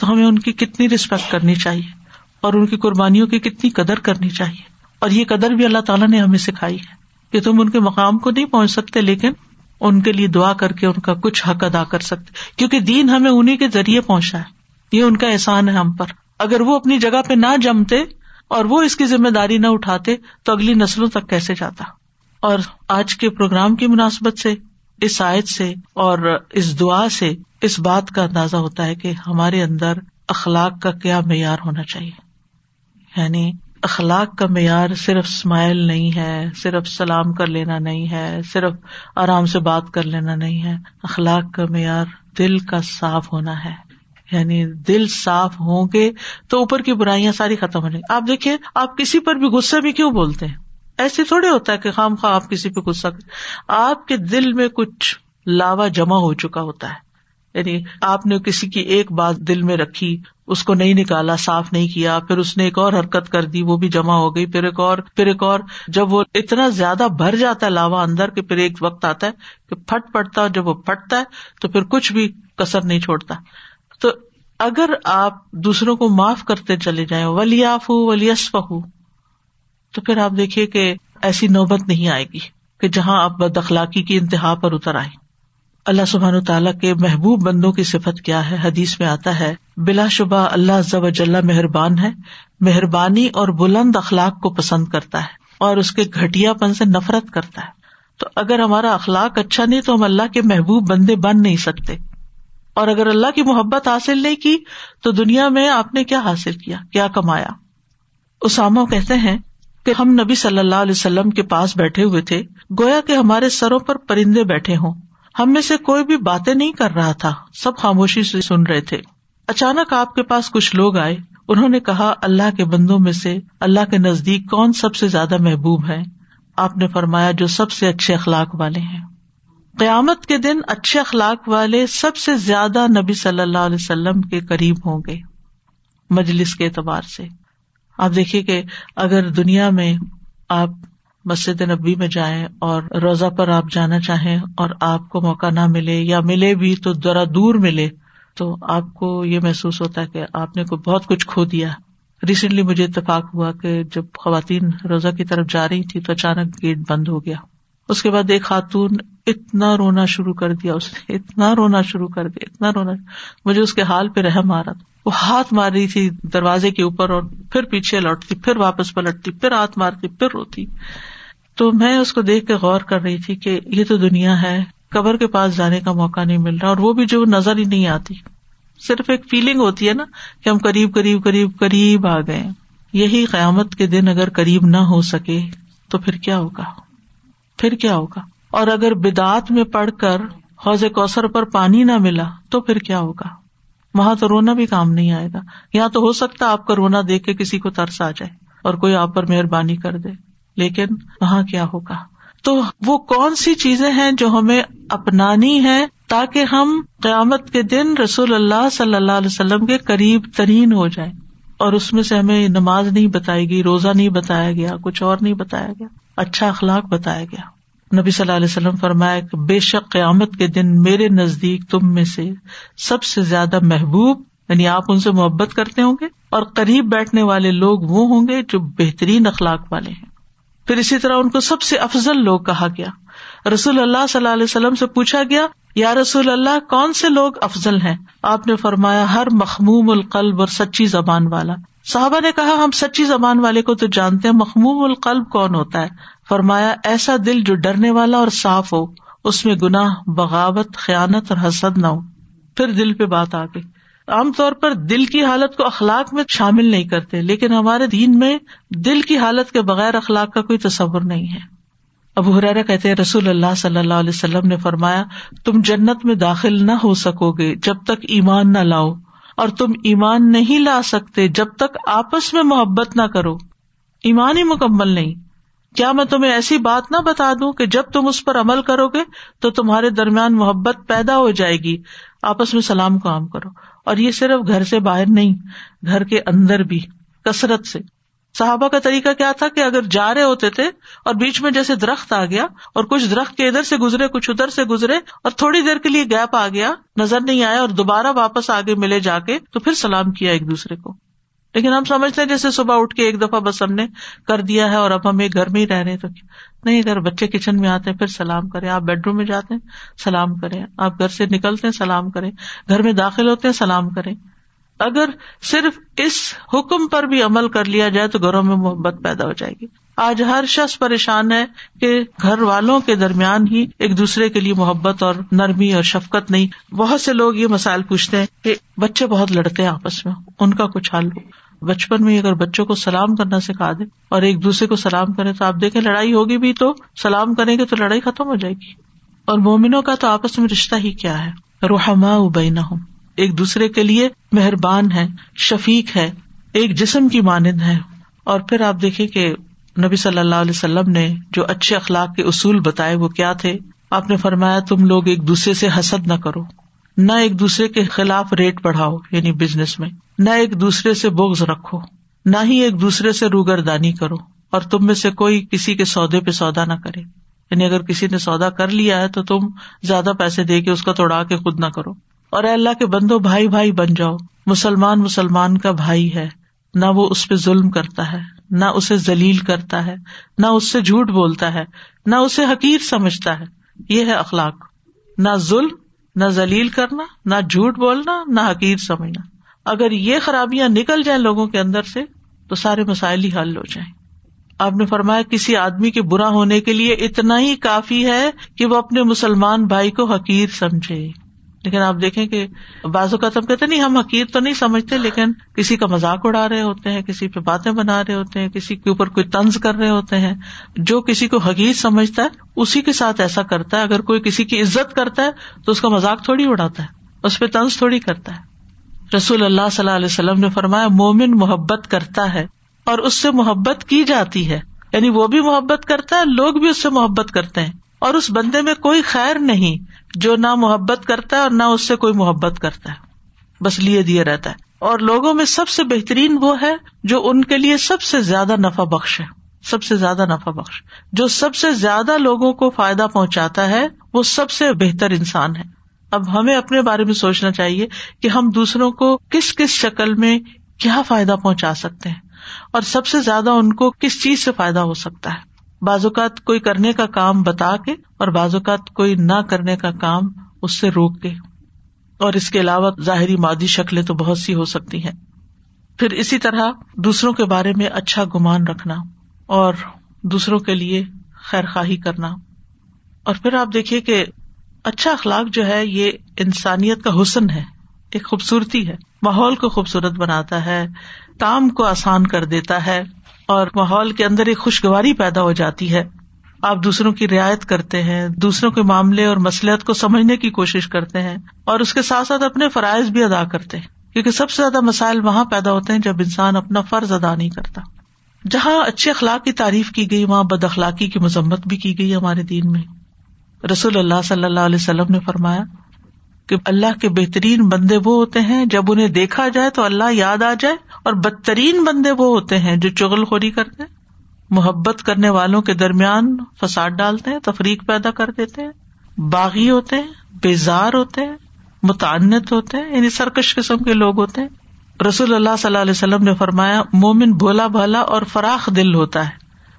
تو ہمیں ان کی کتنی رسپیکٹ کرنی چاہیے اور ان کی قربانیوں کی کتنی قدر کرنی چاہیے۔ اور یہ قدر بھی اللہ تعالیٰ نے ہمیں سکھائی ہے کہ تم ان کے مقام کو نہیں پہنچ سکتے، لیکن ان کے لیے دعا کر کے ان کا کچھ حق ادا کر سکتے۔ کیونکہ دین ہمیں انہیں کے ذریعے پہنچا ہے۔ یہ ان کا احسان ہے ہم پر۔ اگر وہ اپنی جگہ پہ نہ جمتے اور وہ اس کی ذمہ داری نہ اٹھاتے، تو اگلی نسلوں تک کیسے جاتا؟ اور آج کے پروگرام کی مناسبت سے، اس آیت سے اور اس دعا سے اس بات کا اندازہ ہوتا ہے کہ ہمارے اندر اخلاق کا کیا معیار ہونا چاہیے۔ یعنی اخلاق کا معیار صرف اسمائل نہیں ہے، صرف سلام کر لینا نہیں ہے، صرف آرام سے بات کر لینا نہیں ہے۔ اخلاق کا معیار دل کا صاف ہونا ہے۔ یعنی دل صاف ہوں گے تو اوپر کی برائیاں ساری ختم ہو جائیں۔ آپ دیکھیے، آپ کسی پر بھی غصے بھی کیوں بولتے ہیں؟ ایسے تھوڑے ہوتا ہے کہ خام خواہ آپ کسی پہ غصہ آپ کے دل میں کچھ لاوا جمع ہو چکا ہوتا ہے۔ یعنی آپ نے کسی کی ایک بات دل میں رکھی، اس کو نہیں نکالا، صاف نہیں کیا، پھر اس نے ایک اور حرکت کر دی، وہ بھی جمع ہو گئی، پھر ایک اور، پھر ایک اور، جب وہ اتنا زیادہ بھر جاتا ہے لاوا اندر کہ پھر ایک وقت آتا ہے کہ پھٹ پڑتا ہے، جب وہ پھٹتا ہے تو پھر کچھ بھی کسر نہیں چھوڑتا۔ تو اگر آپ دوسروں کو معاف کرتے چلے جائیں ولی آف ہو ولی ہو تو پھر آپ دیکھیے کہ ایسی نوبت نہیں آئے گی کہ جہاں آپ بد اخلاقی کی انتہا پر اتر آئے اللہ سبحان تعالیٰ کے محبوب بندوں کی صفت کیا ہے؟ حدیث میں آتا ہے، بلا شبہ اللہ ضب اجلّہ مہربان ہے، مہربانی اور بلند اخلاق کو پسند کرتا ہے اور اس کے گٹیا پن سے نفرت کرتا ہے۔ تو اگر ہمارا اخلاق اچھا نہیں تو ہم اللہ کے محبوب بندے بن نہیں سکتے۔ اور اگر اللہ کی محبت حاصل نہیں کی تو دنیا میں آپ نے کیا حاصل کیا؟ کیا کمایا؟ اسامہ کہتے ہیں کہ ہم نبی صلی اللہ علیہ وسلم کے پاس بیٹھے ہوئے تھے، گویا کہ ہمارے سروں پر پرندے بیٹھے ہوں۔ ہم میں سے کوئی بھی باتیں نہیں کر رہا تھا۔ سب خاموشی سے سن رہے تھے۔ اچانک آپ کے پاس کچھ لوگ آئے۔ انہوں نے کہا، اللہ کے بندوں میں سے اللہ کے نزدیک کون سب سے زیادہ محبوب ہے؟ آپ نے فرمایا، جو سب سے اچھے اخلاق والے ہیں۔ قیامت کے دن اچھے اخلاق والے سب سے زیادہ نبی صلی اللہ علیہ وسلم کے قریب ہوں گے۔ مجلس کے اعتبار سے۔ آپ دیکھیے کہ اگر دنیا میں آپ مسجد نبی میں جائیں اور روزہ پر آپ جانا چاہیں اور آپ کو موقع نہ ملے یا ملے بھی تو ذرا دور ملے، تو آپ کو یہ محسوس ہوتا ہے کہ آپ نے کوئی بہت کچھ کھو دیا۔ ریسنٹلی مجھے اتفاق ہوا کہ جب خواتین روزہ کی طرف جا رہی تھی تو اچانک گیٹ بند ہو گیا۔ اس کے بعد ایک خاتون اتنا رونا شروع کر دیا، اس نے اتنا رونا شروع کر دیا، اتنا رونا مجھے اس کے حال پہ رحم آ رہا تھا۔ وہ ہاتھ مار رہی تھی دروازے کے اوپر اور پھر پیچھے لوٹتی، پھر واپس پلٹتی، پھر ہاتھ مارتی، پھر روتی۔ تو میں اس کو دیکھ کے غور کر رہی تھی کہ یہ تو دنیا ہے، قبر کے پاس جانے کا موقع نہیں مل رہا اور وہ بھی جو نظر ہی نہیں آتی۔ صرف ایک فیلنگ ہوتی ہے نا کہ ہم قریب قریب قریب قریب آ گئے۔ یہی قیامت کے دن اگر قریب نہ ہو سکے تو پھر کیا ہوگا؟ پھر کیا ہوگا؟ اور اگر بدعت میں پڑھ کر حوض کوثر پر پانی نہ ملا تو پھر کیا ہوگا؟ وہاں تو رونا بھی کام نہیں آئے گا۔ یہاں تو ہو سکتا آپ کا رونا دیکھ کے کسی کو ترس آ جائے اور کوئی آپ پر مہربانی کر دے۔ لیکن وہاں کیا ہوگا؟ تو وہ کون سی چیزیں ہیں جو ہمیں اپنانی ہے تاکہ ہم قیامت کے دن رسول اللہ صلی اللہ علیہ وسلم کے قریب ترین ہو جائیں؟ اور اس میں سے ہمیں نماز نہیں بتائی گئی، روزہ نہیں بتایا گیا، کچھ اور نہیں بتایا گیا اچھا اخلاق بتایا گیا۔ نبی صلی اللہ علیہ وسلم فرمایا کہ بے شک قیامت کے دن میرے نزدیک تم میں سے سب سے زیادہ محبوب یعنی آپ ان سے محبت کرتے ہوں گے، اور قریب بیٹھنے والے لوگ وہ ہوں گے جو بہترین اخلاق والے ہیں۔ پھر اسی طرح ان کو سب سے افضل لوگ کہا گیا۔ رسول اللہ صلی اللہ علیہ وسلم سے پوچھا گیا، یا رسول اللہ، کون سے لوگ افضل ہیں؟ آپ نے فرمایا، ہر مخموم القلب اور سچی زبان والا۔ صحابہ نے کہا، ہم سچی زبان والے کو تو جانتے ہیں، مخموم القلب کون ہوتا ہے؟ فرمایا، ایسا دل جو ڈرنے والا اور صاف ہو، اس میں گناہ، بغاوت، خیانت اور حسد نہ ہو۔ پھر دل پہ بات آ گئی۔ عام طور پر دل کی حالت کو اخلاق میں شامل نہیں کرتے، لیکن ہمارے دین میں دل کی حالت کے بغیر اخلاق کا کوئی تصور نہیں ہے۔ اب حرارا کہتے رسول اللہ صلی اللہ علیہ وسلم نے فرمایا، تم جنت میں داخل نہ ہو سکو گے جب تک ایمان نہ لاؤ، اور تم ایمان نہیں لا سکتے جب تک آپس میں محبت نہ کرو۔ ایمان ہی مکمل نہیں۔ کیا میں تمہیں ایسی بات نہ بتا دوں کہ جب تم اس پر عمل کرو گے تو تمہارے درمیان محبت پیدا ہو جائے گی۔ آپس میں سلام کو عام کرو۔ اور یہ صرف گھر سے باہر نہیں، گھر کے اندر بھی، کثرت سے۔ صحابہ کا طریقہ کیا تھا کہ اگر جا رہے ہوتے تھے اور بیچ میں جیسے درخت آ گیا اور کچھ درخت کے ادھر سے گزرے، کچھ ادھر سے گزرے اور تھوڑی دیر کے لیے گیپ آ گیا، نظر نہیں آیا اور دوبارہ واپس آگے ملے جا کے تو پھر سلام کیا ایک دوسرے کو۔ لیکن ہم سمجھتے ہیں جیسے صبح اٹھ کے ایک دفعہ بس ہم نے کر دیا ہے اور اب ہم ایک گھر میں ہی رہ رہے تو نہیں، اگر بچے کچن میں آتے ہیں پھر سلام کرے آپ بیڈ روم میں جاتے ہیں، سلام کریں۔ آپ گھر سے نکلتے ہیں، سلام کریں۔ گھر میں داخل ہوتے ہیں، سلام کریں۔ اگر صرف اس حکم پر بھی عمل کر لیا جائے تو گھروں میں محبت پیدا ہو جائے گی۔ آج ہر شخص پریشان ہے کہ گھر والوں کے درمیان ہی ایک دوسرے کے لیے محبت اور نرمی اور شفقت نہیں۔ بہت سے لوگ یہ مسائل پوچھتے ہیں کہ بچے بہت لڑتے ہیں آپس میں، ان کا کچھ حل ہو۔ بچپن میں اگر بچوں کو سلام کرنا سکھا دے اور ایک دوسرے کو سلام کرے تو آپ دیکھیں لڑائی ہوگی بھی تو سلام کریں گے تو لڑائی ختم ہو جائے گی۔ اور مومنوں کا تو آپس میں رشتہ ہی کیا ہے؟ روحما ابین ہوں ایک دوسرے کے لیے مہربان ہے شفیق ہے، ایک جسم کی مانند ہے اور پھر آپ دیکھیں کہ نبی صلی اللہ علیہ وسلم نے جو اچھے اخلاق کے اصول بتائے وہ کیا تھے؟ آپ نے فرمایا، تم لوگ ایک دوسرے سے حسد نہ کرو۔ نہ ایک دوسرے کے خلاف ریٹ بڑھاؤ یعنی بزنس میں۔ نہ ایک دوسرے سے بوگز رکھو۔ نہ ہی ایک دوسرے سے روگر دانی کرو۔ اور تم میں سے کوئی کسی کے سودے پہ سودا نہ کرے۔ یعنی اگر کسی نے سودا کر لیا ہے تو تم زیادہ پیسے دے کے اس کا توڑا کے خود نہ کرو۔ اور اے اللہ کے بندو، بھائی بھائی بن جاؤ۔ مسلمان مسلمان کا بھائی ہے۔ نہ وہ اس پہ ظلم کرتا ہے، نہ اسے ذلیل کرتا ہے، نہ اس سے جھوٹ بولتا ہے، نہ اسے حقیر سمجھتا ہے۔ یہ ہے اخلاق۔ نہ ظلم نہ ذلیل کرنا، نہ جھوٹ بولنا، نہ حقیر سمجھنا۔ اگر یہ خرابیاں نکل جائیں لوگوں کے اندر سے، تو سارے مسائل ہی حل ہو جائیں۔ آپ نے فرمایا کسی آدمی کے برا ہونے کے لیے اتنا ہی کافی ہے کہ وہ اپنے مسلمان بھائی کو حقیر سمجھے۔ لیکن آپ دیکھیں کہ بعض اوقات ہم کہتے نہیں، ہم حقیر تو نہیں سمجھتے، لیکن کسی کا مذاق اڑا رہے ہوتے ہیں، کسی پہ باتیں بنا رہے ہوتے ہیں، کسی کے اوپر کوئی طنز کر رہے ہوتے ہیں۔ جو کسی کو حقیر سمجھتا ہے، اسی کے ساتھ ایسا کرتا ہے۔ اگر کوئی کسی کی عزت کرتا ہے، تو اس کا مذاق تھوڑی اڑاتا ہے، اس پہ طنز تھوڑی کرتا ہے۔ رسول اللہ صلی اللہ علیہ وسلم نے فرمایا، مومن محبت کرتا ہے اور اس سے محبت کی جاتی ہے۔ یعنی وہ بھی محبت کرتا ہے، لوگ بھی اس سے محبت کرتے ہیں۔ اور اس بندے میں کوئی خیر نہیں جو نہ محبت کرتا ہے اور نہ اس سے کوئی محبت کرتا ہے۔ بس لیے دیے رہتا ہے۔ اور لوگوں میں سب سے بہترین وہ ہے جو ان کے لیے سب سے زیادہ نفع بخش ہے۔ سب سے زیادہ نفع بخش۔ جو سب سے زیادہ لوگوں کو فائدہ پہنچاتا ہے، وہ سب سے بہتر انسان ہے۔ اب ہمیں اپنے بارے میں سوچنا چاہیے کہ ہم دوسروں کو کس کس شکل میں کیا فائدہ پہنچا سکتے ہیں اور سب سے زیادہ ان کو کس چیز سے فائدہ ہو سکتا ہے۔ اوقات کوئی کرنے کا کام بتا کے اور بعض اوقات کوئی نہ کرنے کا کام اس سے روک کے اور اس کے علاوہ ظاہری مادی شکلیں تو بہت سی ہو سکتی ہیں۔ پھر اسی طرح دوسروں کے بارے میں اچھا گمان رکھنا اور دوسروں کے لیے خیر خواہی کرنا۔ اور پھر آپ دیکھیے کہ اچھا اخلاق جو ہے یہ انسانیت کا حسن ہے، ایک خوبصورتی ہے۔ ماحول کو خوبصورت بناتا ہے کام کو آسان کر دیتا ہے۔ اور ماحول کے اندر ایک خوشگواری پیدا ہو جاتی ہے۔ آپ دوسروں کی رعایت کرتے ہیں، دوسروں کے معاملے اور مسلحت کو سمجھنے کی کوشش کرتے ہیں اور اس کے ساتھ ساتھ اپنے فرائض بھی ادا کرتے ہیں۔ کیونکہ سب سے زیادہ مسائل وہاں پیدا ہوتے ہیں جب انسان اپنا فرض ادا نہیں کرتا۔ جہاں اچھے اخلاق کی تعریف کی گئی، وہاں بد اخلاقی کی مذمت بھی کی گئی ہمارے دین میں۔ رسول اللہ صلی اللہ علیہ وسلم نے فرمایا کہ اللہ کے بہترین بندے وہ ہوتے ہیں جب انہیں دیکھا جائے تو اللہ یاد آ جائے اور بدترین بندے وہ ہوتے ہیں جو چغل خوری کرتے محبت کرنے والوں کے درمیان فساد ڈالتے ہیں، تفریق پیدا کر دیتے ہیں، باغی ہوتے ہیں، بیزار ہوتے ہیں، متعنت ہوتے ہیں یعنی سرکش قسم کے لوگ ہوتے ہیں۔ رسول اللہ صلی اللہ علیہ وسلم نے فرمایا، مومن بھولا بھالا اور فراخ دل ہوتا ہے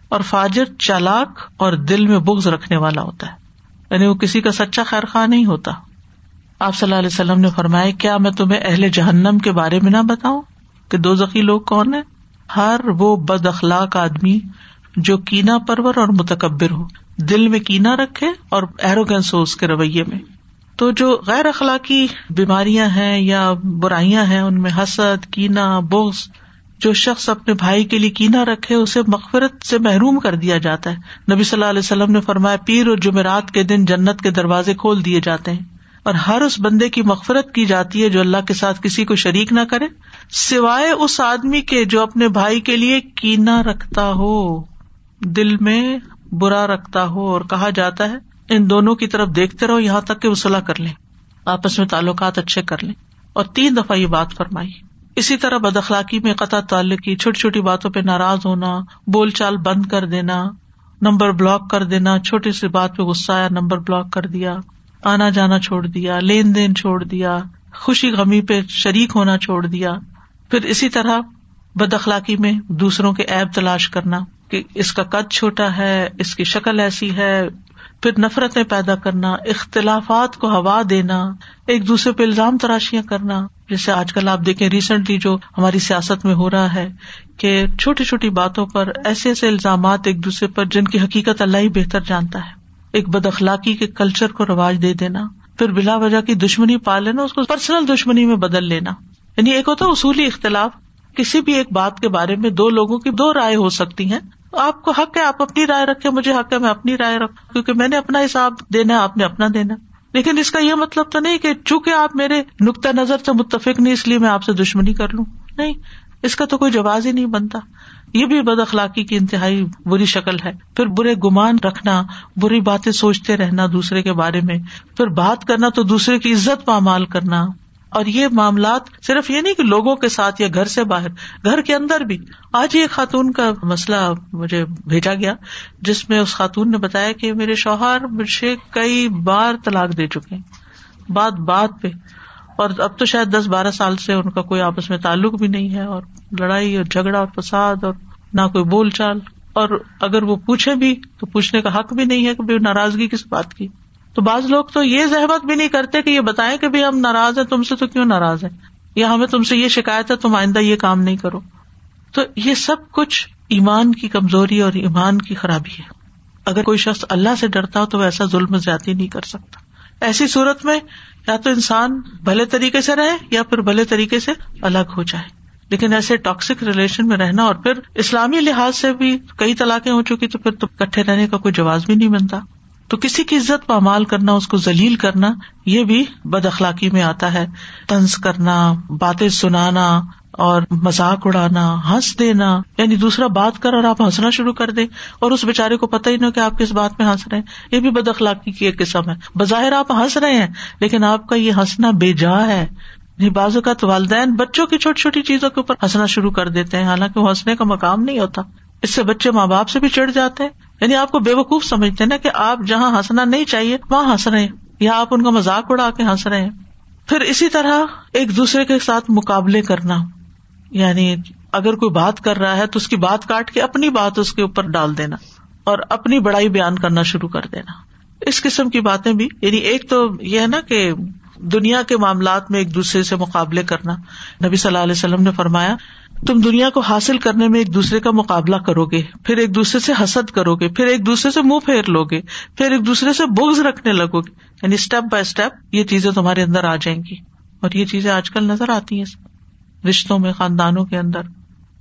اور فاجر چالاک اور دل میں بغض رکھنے والا ہوتا ہے۔ یعنی وہ کسی کا سچا خیر خواہ نہیں ہوتا۔ آپ صلی اللہ علیہ وسلم نے فرمایا، کیا میں تمہیں اہل جہنم کے بارے میں نہ بتاؤں؟ کہ دو ذخی لوگ کون ہے ہر وہ بد اخلاق آدمی جو کینا پرور اور متکبر ہو، دل میں کینا رکھے اور ایروگینس ہو اس کے رویے میں۔ تو جو غیر اخلاقی بیماریاں ہیں یا برائیاں ہیں، ان میں حسد، کینا بوس جو شخص اپنے بھائی کے لیے کینا رکھے، اسے مغفرت سے محروم کر دیا جاتا ہے۔ نبی صلی اللہ علیہ وسلم نے فرمایا، پیر اور جمعرات کے دن جنت کے دروازے کھول دیے جاتے ہیں۔ اور ہر اس بندے کی مغفرت کی جاتی ہے جو اللہ کے ساتھ کسی کو شریک نہ کرے۔ سوائے اس آدمی کے جو اپنے بھائی کے لیے کینا رکھتا ہو، دل میں برا رکھتا ہو، اور کہا جاتا ہے، ان دونوں کی طرف دیکھتے رہو، یہاں تک کہ وہ صلاح کر لیں۔ آپس میں تعلقات اچھے کر لیں۔ اور تین دفعہ یہ بات فرمائی۔ اسی طرح بد اخلاقی میں قطع تعلق کی، چھوٹی چھوٹی باتوں پہ ناراض ہونا، بول چال بند کر دینا، نمبر بلاک کر دینا، چھوٹی سی بات پہ غصہ آیا، نمبر بلاک کر دیا، آنا جانا چھوڑ دیا، لین دین چھوڑ دیا، خوشی غمی پہ شریک ہونا چھوڑ دیا۔ پھر اسی طرح بد اخلاقی میں دوسروں کے ایب تلاش کرنا کہ اس کا قد چھوٹا ہے، اس کی شکل ایسی ہے، پھر نفرتیں پیدا کرنا، اختلافات کو ہوا دینا، ایک دوسرے پہ الزام تراشیاں کرنا، جیسے آج کل آپ دیکھیں ریسنٹلی جو ہماری سیاست میں ہو رہا ہے کہ چھوٹی چھوٹی باتوں پر ایسے ایسے الزامات ایک دوسرے پر جن کی حقیقت اللہ ہی بہتر جانتا ہے۔ ایک بد اخلاقی کے کلچر کو رواج دے دینا، پھر بلا وجہ کی دشمنی پا لینا، اس کو پرسنل دشمنی میں بدل لینا۔ یعنی ایک ہوتا اصولی اختلاف، کسی بھی ایک بات کے بارے میں دو لوگوں کی دو رائے ہو سکتی ہیں۔ آپ کو حق ہے، آپ اپنی رائے رکھے مجھے حق ہے، میں اپنی رائے رکھ کیونکہ میں نے اپنا حساب دینا آپ نے اپنا دینا لیکن اس کا یہ مطلب تو نہیں کہ چونکہ آپ میرے نقطۂ نظر سے متفق نہیں، اس لیے میں آپ سے دشمنی کر لوں۔ نہیں، اس کا تو کوئی جواز ہی نہیں بنتا۔ یہ بھی بد اخلاقی کی انتہائی بری شکل ہے۔ پھر برے گمان رکھنا، بری باتیں سوچتے رہنا دوسرے کے بارے میں۔ پھر بات کرنا تو دوسرے کی عزت پامال کرنا۔ اور یہ معاملات صرف یہ نہیں کہ لوگوں کے ساتھ یا گھر سے باہر، گھر کے اندر بھی۔ آج ہی ایک خاتون کا مسئلہ مجھے بھیجا گیا، جس میں اس خاتون نے بتایا کہ میرے شوہر مجھے کئی بار طلاق دے چکے بات بات پہ۔ اور اب تو شاید دس بارہ سال سے ان کا کوئی آپس میں تعلق بھی نہیں ہے، اور لڑائی اور جھگڑا اور فساد اور نہ کوئی بول چال۔ اور اگر وہ پوچھے بھی تو پوچھنے کا حق بھی نہیں ہے کہ ناراضگی کس بات کی۔ تو بعض لوگ تو یہ زحمت بھی نہیں کرتے کہ یہ بتائیں کہ ہم ناراض ہیں، تم سے تو کیوں ناراض ہے یا ہمیں تم سے یہ شکایت ہے، تم آئندہ یہ کام نہیں کرو۔ تو یہ سب کچھ ایمان کی کمزوری اور ایمان کی خرابی ہے۔ اگر کوئی شخص اللہ سے ڈرتا ہو تو وہ ایسا ظلم زیادتی نہیں کر سکتا۔ ایسی صورت میں یا تو انسان بھلے طریقے سے رہے یا پھر بھلے طریقے سے الگ ہو جائے۔ لیکن ایسے ٹاکسک ریلیشن میں رہنا اور پھر اسلامی لحاظ سے بھی کئی طلاقیں ہو چکی تو پھر تو کٹھے رہنے کا کوئی جواز بھی نہیں بنتا۔ تو کسی کی عزت پامال کرنا، اس کو ذلیل کرنا، یہ بھی بد اخلاقی میں آتا ہے۔ طنز کرنا، باتیں سنانا اور مذاق اڑانا، ہنس دینا۔ یعنی دوسرا بات کر اور آپ ہنسنا شروع کر دیں اور اس بےچارے کو پتہ ہی نہیں کہ آپ کس بات میں ہنس رہے ہیں۔ یہ بھی بد اخلاقی کی ایک قسم ہے۔ بظاہر آپ ہنس رہے ہیں، لیکن آپ کا یہ ہنسنا بے جا ہے۔ یعنی بازو کا والدین بچوں کی چھوٹی چھوٹی چیزوں کے اوپر ہنسنا شروع کر دیتے ہیں، حالانکہ وہ ہنسنے کا مقام نہیں ہوتا۔ اس سے بچے ماں باپ سے بھی چڑھ جاتے ہیں۔ یعنی آپ کو بے وقوف سمجھتے نا کہ آپ جہاں ہنسنا نہیں چاہیے، وہاں ہنس رہے ہیں۔ یا آپ ان کا مذاق اڑا کے ہنس رہے ہیں۔ پھر اسی طرح ایک دوسرے کے ساتھ مقابلے کرنا۔ یعنی اگر کوئی بات کر رہا ہے تو اس کی بات کاٹ کے اپنی بات اس کے اوپر ڈال دینا اور اپنی بڑائی بیان کرنا شروع کر دینا۔ اس قسم کی باتیں بھی۔ یعنی ایک تو یہ ہے نا کہ دنیا کے معاملات میں ایک دوسرے سے مقابلے کرنا۔ نبی صلی اللہ علیہ وسلم نے فرمایا تم دنیا کو حاصل کرنے میں ایک دوسرے کا مقابلہ کرو گے پھر ایک دوسرے سے حسد کرو گے پھر ایک دوسرے سے منہ پھیر لو گے پھر ایک دوسرے سے بغض رکھنے لگو گے یعنی اسٹیپ بائی اسٹیپ یہ چیزیں تمہارے اندر آ جائیں گی۔ اور یہ چیزیں آج کل نظر آتی ہیں، رشتوں میں، خاندانوں کے اندر۔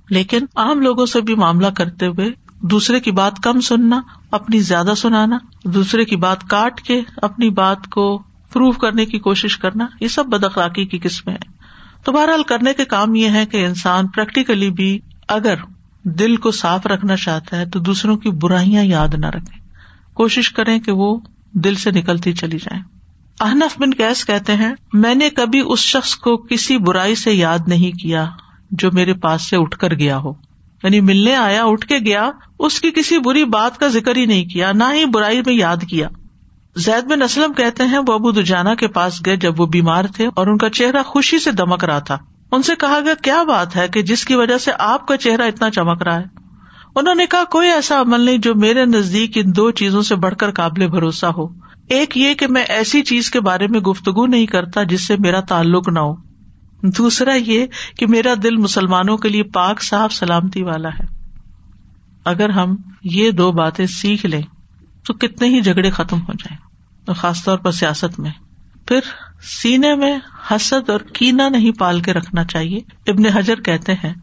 لیکن عام لوگوں سے بھی معاملہ کرتے ہوئے دوسرے کی بات کم سننا، اپنی زیادہ سنانا، دوسرے کی بات کاٹ کے اپنی بات کو پروو کرنے کی کوشش کرنا، یہ سب بد اخلاقی کی قسمیں ہیں۔ تو بہرحال کرنے کے کام یہ ہے کہ انسان پریکٹیکلی بھی اگر دل کو صاف رکھنا چاہتا ہے تو دوسروں کی برائیاں یاد نہ رکھے۔ کوشش کریں کہ وہ دل سے نکلتی چلی جائیں۔ احنف بن کیس کہتے ہیں، میں نے کبھی اس شخص کو کسی برائی سے یاد نہیں کیا جو میرے پاس سے اٹھ کر گیا ہو۔ یعنی ملنے آیا، اٹھ کے گیا، اس کی کسی بری بات کا ذکر ہی نہیں کیا، نہ ہی برائی میں یاد کیا۔ زید بن اسلم کہتے ہیں، وہ ابو دجانا کے پاس گئے جب وہ بیمار تھے اور ان کا چہرہ خوشی سے دمک رہا تھا۔ ان سے کہا گیا، کیا بات ہے کہ جس کی وجہ سے آپ کا چہرہ اتنا چمک رہا ہے؟ انہوں نے کہا، کوئی ایسا عمل نہیں جو میرے نزدیک ان دو چیزوں سے بڑھ کر قابل بھروسہ ہو۔ ایک یہ کہ میں ایسی چیز کے بارے میں گفتگو نہیں کرتا جس سے میرا تعلق نہ ہو۔ دوسرا یہ کہ میرا دل مسلمانوں کے لیے پاک، صاف، سلامتی والا ہے۔ اگر ہم یہ دو باتیں سیکھ لیں۔ تو کتنے ہی جھگڑے ختم ہو جائیں۔ خاص طور پر سیاست میں۔ پھر سینے میں حسد اور کینا نہیں پال کے رکھنا چاہیے۔ ابن حجر کہتے ہیں،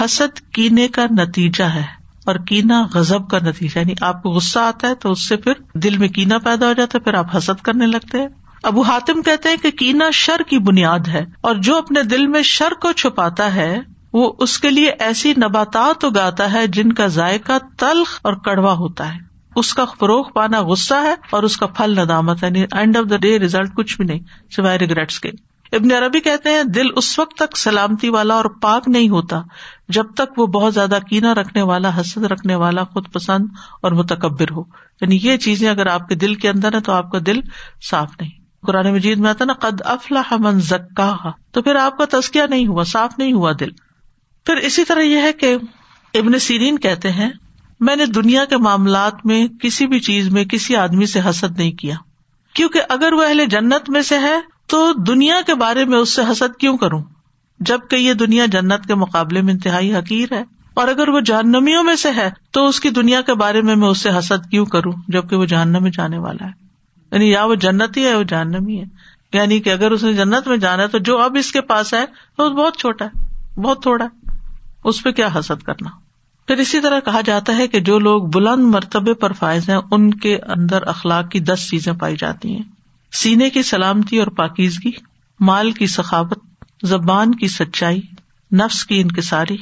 حسد کینے کا نتیجہ ہے اور کینا غزب کا نتیجہ۔ یعنی آپ کو غصہ آتا ہے تو اس سے پھر دل میں کینا پیدا ہو جاتا ہے، پھر آپ حسد کرنے لگتے ہیں۔ ابو حاتم کہتے ہیں کہ کینا شر کی بنیاد ہے اور جو اپنے دل میں شر کو چھپاتا ہے، وہ اس کے لیے ایسی نباتات اگاتا ہے جن کا ذائقہ تلخ اور کڑوا ہوتا ہے۔ اس کا فروغ پانا غصہ ہے اور اس کا پھل ندامت ہے۔ End of the day result کچھ بھی نہیں، سوائے ریگریٹس کے۔ ابن عربی کہتے ہیں، دل اس وقت تک سلامتی والا اور پاک نہیں ہوتا جب تک وہ بہت زیادہ کینا رکھنے والا، حسد رکھنے والا، خود پسند اور متکبر ہو۔ یعنی یہ چیزیں اگر آپ کے دل کے اندر ہے تو آپ کا دل صاف نہیں۔ قرآن مجید میں آتا نا، قد افلاح من زکا تو پھر آپ کا تسکیہ نہیں ہوا، صاف نہیں ہوا دل۔ پھر اسی طرح یہ ہے کہ ابن سیرین کہتے ہیں میں نے دنیا کے معاملات میں کسی بھی چیز میں کسی آدمی سے حسد نہیں کیا۔ کیونکہ اگر وہ اہل جنت میں سے ہے تو دنیا کے بارے میں اس سے حسد کیوں کروں؟ جبکہ یہ دنیا جنت کے مقابلے میں انتہائی حقیر ہے۔ اور اگر وہ جہنمیوں میں سے ہے تو اس کی دنیا کے بارے میں میں اس سے حسد کیوں کروں؟ جبکہ وہ جہنم میں جانے والا ہے۔ یعنی یا وہ جنت ہی ہے وہ جہنمی ہے۔ یعنی کہ اگر اس نے جنت میں جانا ہے تو جو اب اس کے پاس ہے تو بہت چھوٹا ہے، بہت تھوڑا ہے۔ اس پہ کیا حسد کرنا؟ پھر اسی طرح کہا جاتا ہے کہ جو لوگ بلند مرتبے پر فائز ہیں، ان کے اندر اخلاق کی دس چیزیں پائی جاتی ہیں۔ سینے کی سلامتی اور پاکیزگی، مال کی سخاوت، زبان کی سچائی، نفس کی انکساری،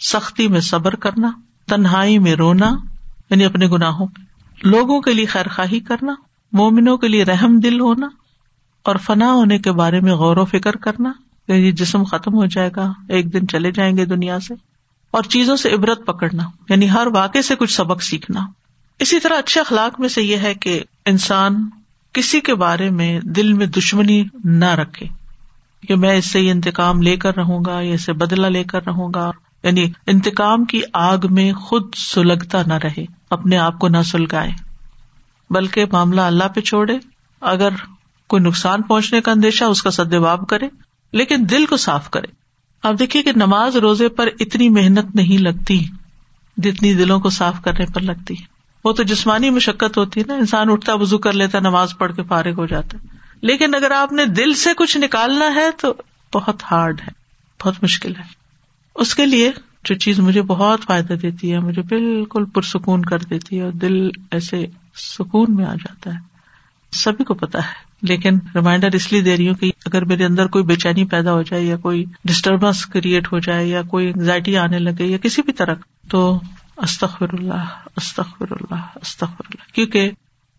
سختی میں صبر کرنا، تنہائی میں رونا یعنی اپنے گناہوں لوگوں کے لیے خیر خواہی کرنا، مومنوں کے لیے رحم دل ہونا، اور فنا ہونے کے بارے میں غور و فکر کرنا یہ جسم ختم ہو جائے گا، ایک دن چلے جائیں گے دنیا سے۔ اور چیزوں سے عبرت پکڑنا یعنی ہر واقع سے کچھ سبق سیکھنا۔ اسی طرح اچھے اخلاق میں سے یہ ہے کہ انسان کسی کے بارے میں دل میں دشمنی نہ رکھے۔ کہ میں اس سے یہ انتقام لے کر رہوں گا، یا اسے بدلا لے کر رہوں گا۔ یعنی انتقام کی آگ میں خود سلگتا نہ رہے، اپنے آپ کو نہ سلگائے۔ بلکہ معاملہ اللہ پہ چھوڑے، اگر کوئی نقصان پہنچنے کا اندیشہ اس کا سدباب کرے، لیکن دل کو صاف کرے۔ آپ دیکھیے کہ نماز روزے پر اتنی محنت نہیں لگتی جتنی دلوں کو صاف کرنے پر لگتی وہ تو جسمانی مشقت ہوتی ہے نا، انسان اٹھتا وزو کر لیتا، نماز پڑھ کے فارغ ہو جاتا ہے۔ لیکن اگر آپ نے دل سے کچھ نکالنا ہے تو بہت ہارڈ ہے، بہت مشکل ہے۔ اس کے لیے جو چیز مجھے بہت فائدہ دیتی ہے، مجھے بالکل پرسکون کر دیتی ہے اور دل ایسے سکون میں آ جاتا ہے۔ سبھی کو پتا ہے۔ لیکن ریمائنڈر اس لیے دے رہی ہوں کہ اگر میرے اندر کوئی بے چینی پیدا ہو جائے یا کوئی ڈسٹربینس کریٹ ہو جائے یا کوئی انگزائٹی آنے لگے یا کسی بھی طرح، تو استخر اللہ استخر اللہ استخر اللہ کیونکہ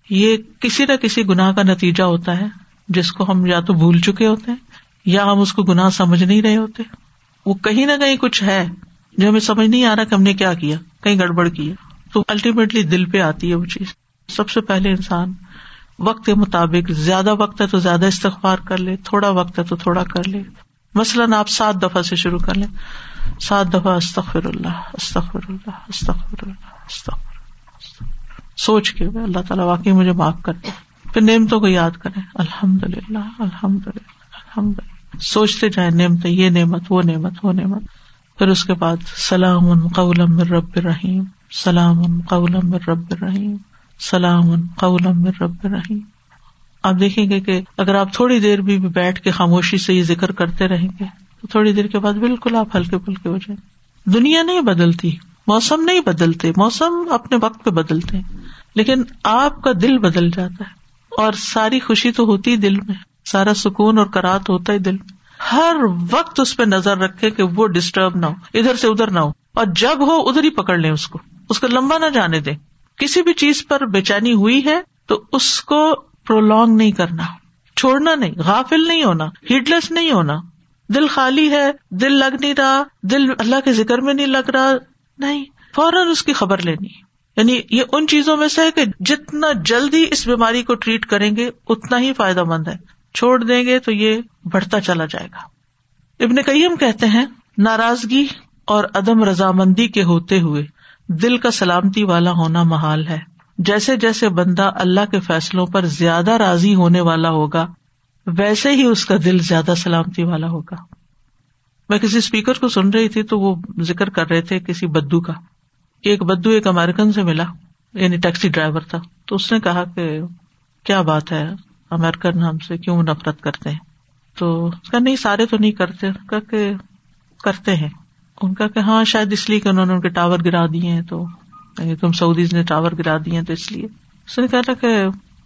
یہ کسی نہ کسی گناہ کا نتیجہ ہوتا ہے، جس کو ہم یا تو بھول چکے ہوتے ہیں، یا ہم اس کو گناہ سمجھ نہیں رہے ہوتے۔ وہ کہیں نہ کہیں کچھ ہے جو ہمیں سمجھ نہیں آ رہا کہ ہم نے کیا کیا، کہیں گڑبڑ کی تو الٹیمیٹلی دل پہ آتی ہے وہ چیز۔ سب سے پہلے انسان وقت کے مطابق، زیادہ وقت ہے تو زیادہ استغفار کر لے، تھوڑا وقت ہے تو تھوڑا کر لے۔ مثلاً آپ سات دفعہ سے شروع کر لیں۔ سات دفعہ استخر اللہ استخر اللہ استخر اللہ استخر سوچ کے اللہ تعالیٰ واقعی مجھے معاف کر دے۔ پھر نعمتوں کو یاد کرے الحمد للہ الحمد للہ الحمد للہ سوچتے جائیں نعمت یہ نعمت، وہ نعمت وہ نعمت۔ پھر اس کے بعد سلام قولم رب رحیم سلام قولم رب رحیم سلام قولم رب رحیم۔ آپ دیکھیں گے کہ اگر آپ تھوڑی دیر بھی بیٹھ کے خاموشی سے یہ ذکر کرتے رہیں گے، تو تھوڑی دیر کے بعد بالکل آپ ہلکے پھلکے ہو جائیں۔ دنیا نہیں بدلتی، موسم نہیں بدلتے، موسم اپنے وقت پہ بدلتے لیکن آپ کا دل بدل جاتا ہے۔ اور ساری خوشی تو ہوتی دل میں، سارا سکون اور کرات ہوتا ہے دل میں۔ ہر وقت اس پہ نظر رکھے کہ وہ ڈسٹرب نہ ہو، ادھر سے ادھر نہ ہو، اور جب ہو ادھر ہی پکڑ لیں اس کو۔ اس کو لمبا نہ جانے دیں۔ کسی بھی چیز پر بےچینی ہوئی ہے تو اس کو پرولونگ نہیں کرنا، چھوڑنا نہیں، غافل نہیں ہونا ہیڈ لیس نہیں ہونا۔ دل خالی ہے، دل لگ نہیں رہا، دل اللہ کے ذکر میں نہیں لگ رہا، نہیں، فوراً اس کی خبر لینی۔ یعنی یہ ان چیزوں میں سے ہے کہ جتنا جلدی اس بیماری کو ٹریٹ کریں گے، اتنا ہی فائدہ مند ہے۔ چھوڑ دیں گے تو یہ بڑھتا چلا جائے گا۔ ابن کئیم کہتے ہیں، ناراضگی اور عدم رضامندی کے ہوتے ہوئے دل کا سلامتی والا ہونا محال ہے۔ جیسے جیسے بندہ اللہ کے فیصلوں پر زیادہ راضی ہونے والا ہوگا، ویسے ہی اس کا دل زیادہ سلامتی والا ہوگا۔ میں کسی اسپیکر کو سن رہی تھی تو وہ ذکر کر رہے تھے کسی بدو کا۔ ایک بدو ایک امیرکن سے ملا یعنی ٹیکسی ڈرائیور تھا۔ تو اس نے کہا کہ کیا بات ہے امیرکن ہم سے کیوں نفرت کرتے ہیں؟ تو نہیں، سارے تو نہیں کرتے۔ کہ کرتے ہیں۔ ان کا کہ ہاں شاید اس لیے کہ انہوں نے ان کے ٹاور گرا دیے ہیں تو یعنی تم سعودیز نے ٹاور گرا دیے تو اس لیے۔ اس نے کہا کہ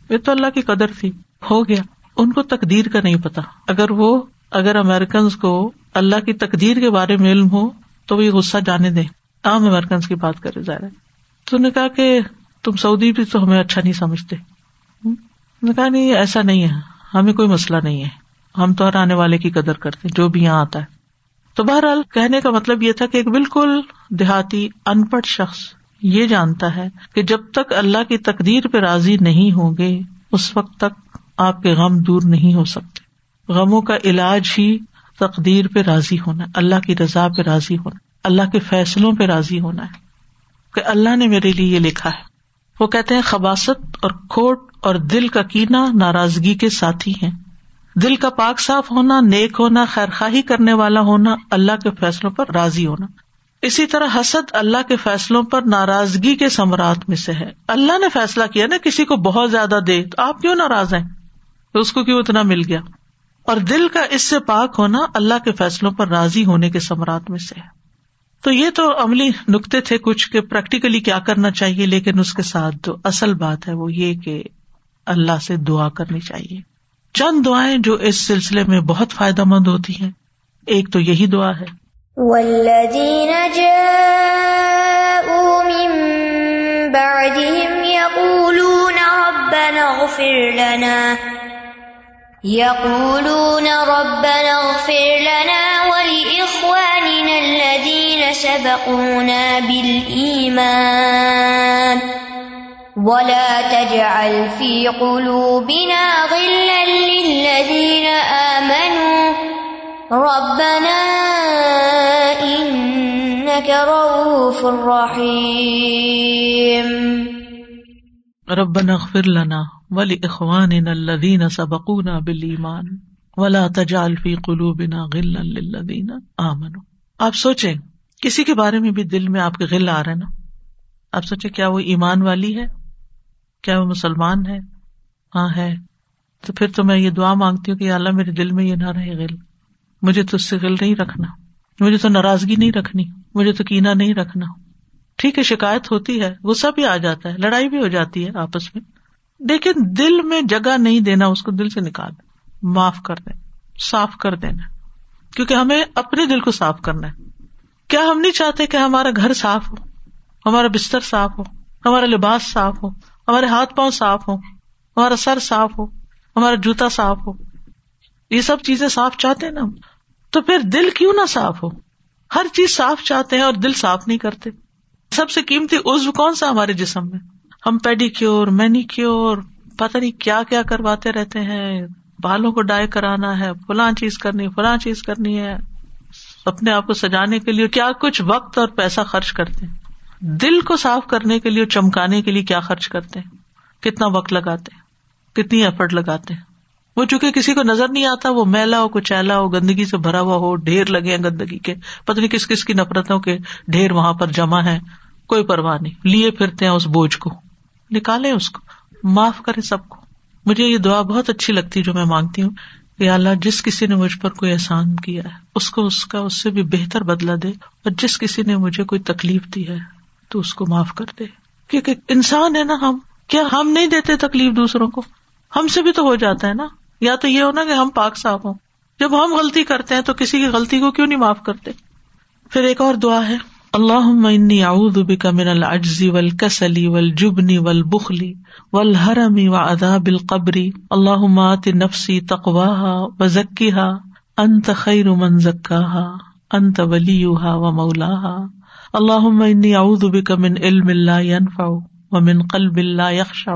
یہ تو اللہ کی قدر تھی۔ ہو گیا۔ ان کو تقدیر کا نہیں پتا۔ اگر وہ، اگر امیرکنس کو اللہ کی تقدیر کے بارے میں علم ہو، تو وہ یہ غصہ جانے دیں۔ عام امیرکنس کی بات کرے جا رہے تو نے کہا کہ تم سعودی بھی تو ہمیں اچھا نہیں سمجھتے۔ کہا نہیں، ایسا نہیں ہے۔ ہمیں کوئی مسئلہ نہیں ہے۔ ہم تو ہر آنے والے کی قدر کرتے جو بھی یہاں آتا ہے۔ تو بہرحال کہنے کا مطلب یہ تھا کہ ایک بالکل دیہاتی ان پڑھ شخص یہ جانتا ہے کہ جب تک اللہ کی تقدیر پہ راضی نہیں ہوں گے، اس وقت تک آپ کے غم دور نہیں ہو سکتے۔ غموں کا علاج ہی تقدیر پہ راضی ہونا اللہ کی رضا پہ راضی ہونا اللہ کے فیصلوں پہ راضی ہونا ہے کہ اللہ نے میرے لیے یہ لکھا ہے۔ وہ کہتے ہیں، خباست اور کھوٹ اور دل کا کینا ناراضگی کے ساتھی ہیں۔ دل کا پاک صاف ہونا، نیک ہونا خیر خواہی کرنے والا ہونا، اللہ کے فیصلوں پر راضی ہونا۔ اسی طرح حسد اللہ کے فیصلوں پر ناراضگی کے سمراٹ میں سے ہے۔ اللہ نے فیصلہ کیا نا، کسی کو بہت زیادہ دے تو آپ کیوں ناراض ہیں؟ اس کو کیوں اتنا مل گیا؟ اور دل کا اس سے پاک ہونا اللہ کے فیصلوں پر راضی ہونے کے سمراٹ میں سے ہے۔ تو یہ تو عملی نقطے تھے، کچھ کہ پریکٹیکلی کیا کرنا چاہیے، لیکن اس کے ساتھ جو اصل بات ہے وہ یہ کہ اللہ سے دعا کرنی چاہیے۔ چند دعائیں جو اس سلسلے میں بہت فائدہ مند ہوتی ہیں۔ ایک تو یہی دعا ہے۔ والذین جاءوا من بعدهم يقولون ربنا اغفر لنا۔ يقولون ربنا اغفر لنا ولإخواننا الذين سبقونا بالإيمان۔ ولا تجعل في قلوبنا غلا للذين آمنوا. ربنا إنك رؤوف رحيم. ربنا اغفر لنا ولإخواننا الذين سبقونا بالإيمان ولا تجعل في قلوبنا غلا للذين آمنوا. آپ سوچیں، کسی کے بارے میں بھی دل میں آپ کے غل آ رہے نا؟ آپ سوچیں کیا وہ ایمان والی ہے؟ کیا وہ مسلمان ہے؟ ہاں ہے۔ تو پھر تو میں یہ دعا مانگتی ہوں کہ اللہ میرے دل میں یہ نہ رہے گل مجھے تو اس سے گل نہیں رکھنا۔ مجھے تو ناراضگی نہیں رکھنی۔ مجھے تو کینا نہیں رکھنا۔ ٹھیک ہے، شکایت ہوتی ہے غصہ بھی آ جاتا ہے۔ لڑائی بھی ہو جاتی ہے آپس میں۔ لیکن دل میں جگہ نہیں دینا، اس کو دل سے نکال۔ معاف کر دیں۔ صاف کر دینا۔ کیونکہ ہمیں اپنے دل کو صاف کرنا ہے۔ کیا ہم نہیں چاہتے کہ ہمارا گھر صاف ہو؟ ہمارا بستر صاف ہو؟ ہمارا لباس صاف ہو؟ ہمارے ہاتھ پاؤں صاف ہو ہمارا سر صاف ہو، ہمارا جوتا صاف ہو۔ یہ سب چیزیں صاف چاہتے ہیں نا تو پھر دل کیوں نہ صاف ہو؟ ہر چیز صاف چاہتے ہیں اور دل صاف نہیں کرتے۔ سب سے قیمتی عزو کون سا ہمارے جسم میں؟ ہم پیڈی کیور مینی کیور پتہ نہیں کیا کیا کرواتے رہتے ہیں۔ بالوں کو ڈائی کرانا ہے، فلاں چیز کرنی فلاں چیز کرنی ہے۔ اپنے آپ کو سجانے کے لیے کیا کچھ وقت اور پیسہ خرچ کرتے ہیں؟ دل کو صاف کرنے کے لیے چمکانے کے لیے کیا خرچ کرتے کتنا وقت لگاتے کتنی ایفرٹ لگاتے وہ چونکہ کسی کو نظر نہیں آتا، وہ میلا ہو، کچیلا ہو، گندگی سے بھرا ہوا ہو، ڈھیر لگے ہیں گندگی کے۔ پتہ نہیں کس کس کی نفرتوں کے ڈھیر وہاں پر جمع ہے کوئی پرواہ نہیں۔ لیے پھرتے ہیں اس بوجھ کو۔ نکالے اس کو۔ معاف کرے سب کو۔ مجھے یہ دعا بہت اچھی لگتی جو میں مانگتی ہوں کہ اللہ، جس کسی نے مجھ پر کوئی احسان کیا ہے، اس کو اس کا، اس سے بھی بہتر بدلا دے اور جس کسی نے مجھے کوئی تکلیف دی ہے تو اس کو معاف کر دے۔ کیونکہ انسان ہے نا ہم۔ کیا ہم نہیں دیتے تکلیف دوسروں کو؟ ہم سے بھی تو ہو جاتا ہے نا۔ یا تو یہ ہونا کہ ہم پاک صاف ہوں۔ جب ہم غلطی کرتے ہیں تو کسی کی غلطی کو کیوں نہیں معاف کرتے؟ پھر ایک اور دعا ہے۔ اللہ اعوذ بک من العجز والکسل والجبن والبخل والحرم وعذاب القبر۔ اللهم آت نفسی تقواها وزکها انت خیر من زکاها انت ولیها ومولاها اللہ اعوذ بک من علم اللہ ينفع ومن قلب اللہ يخشع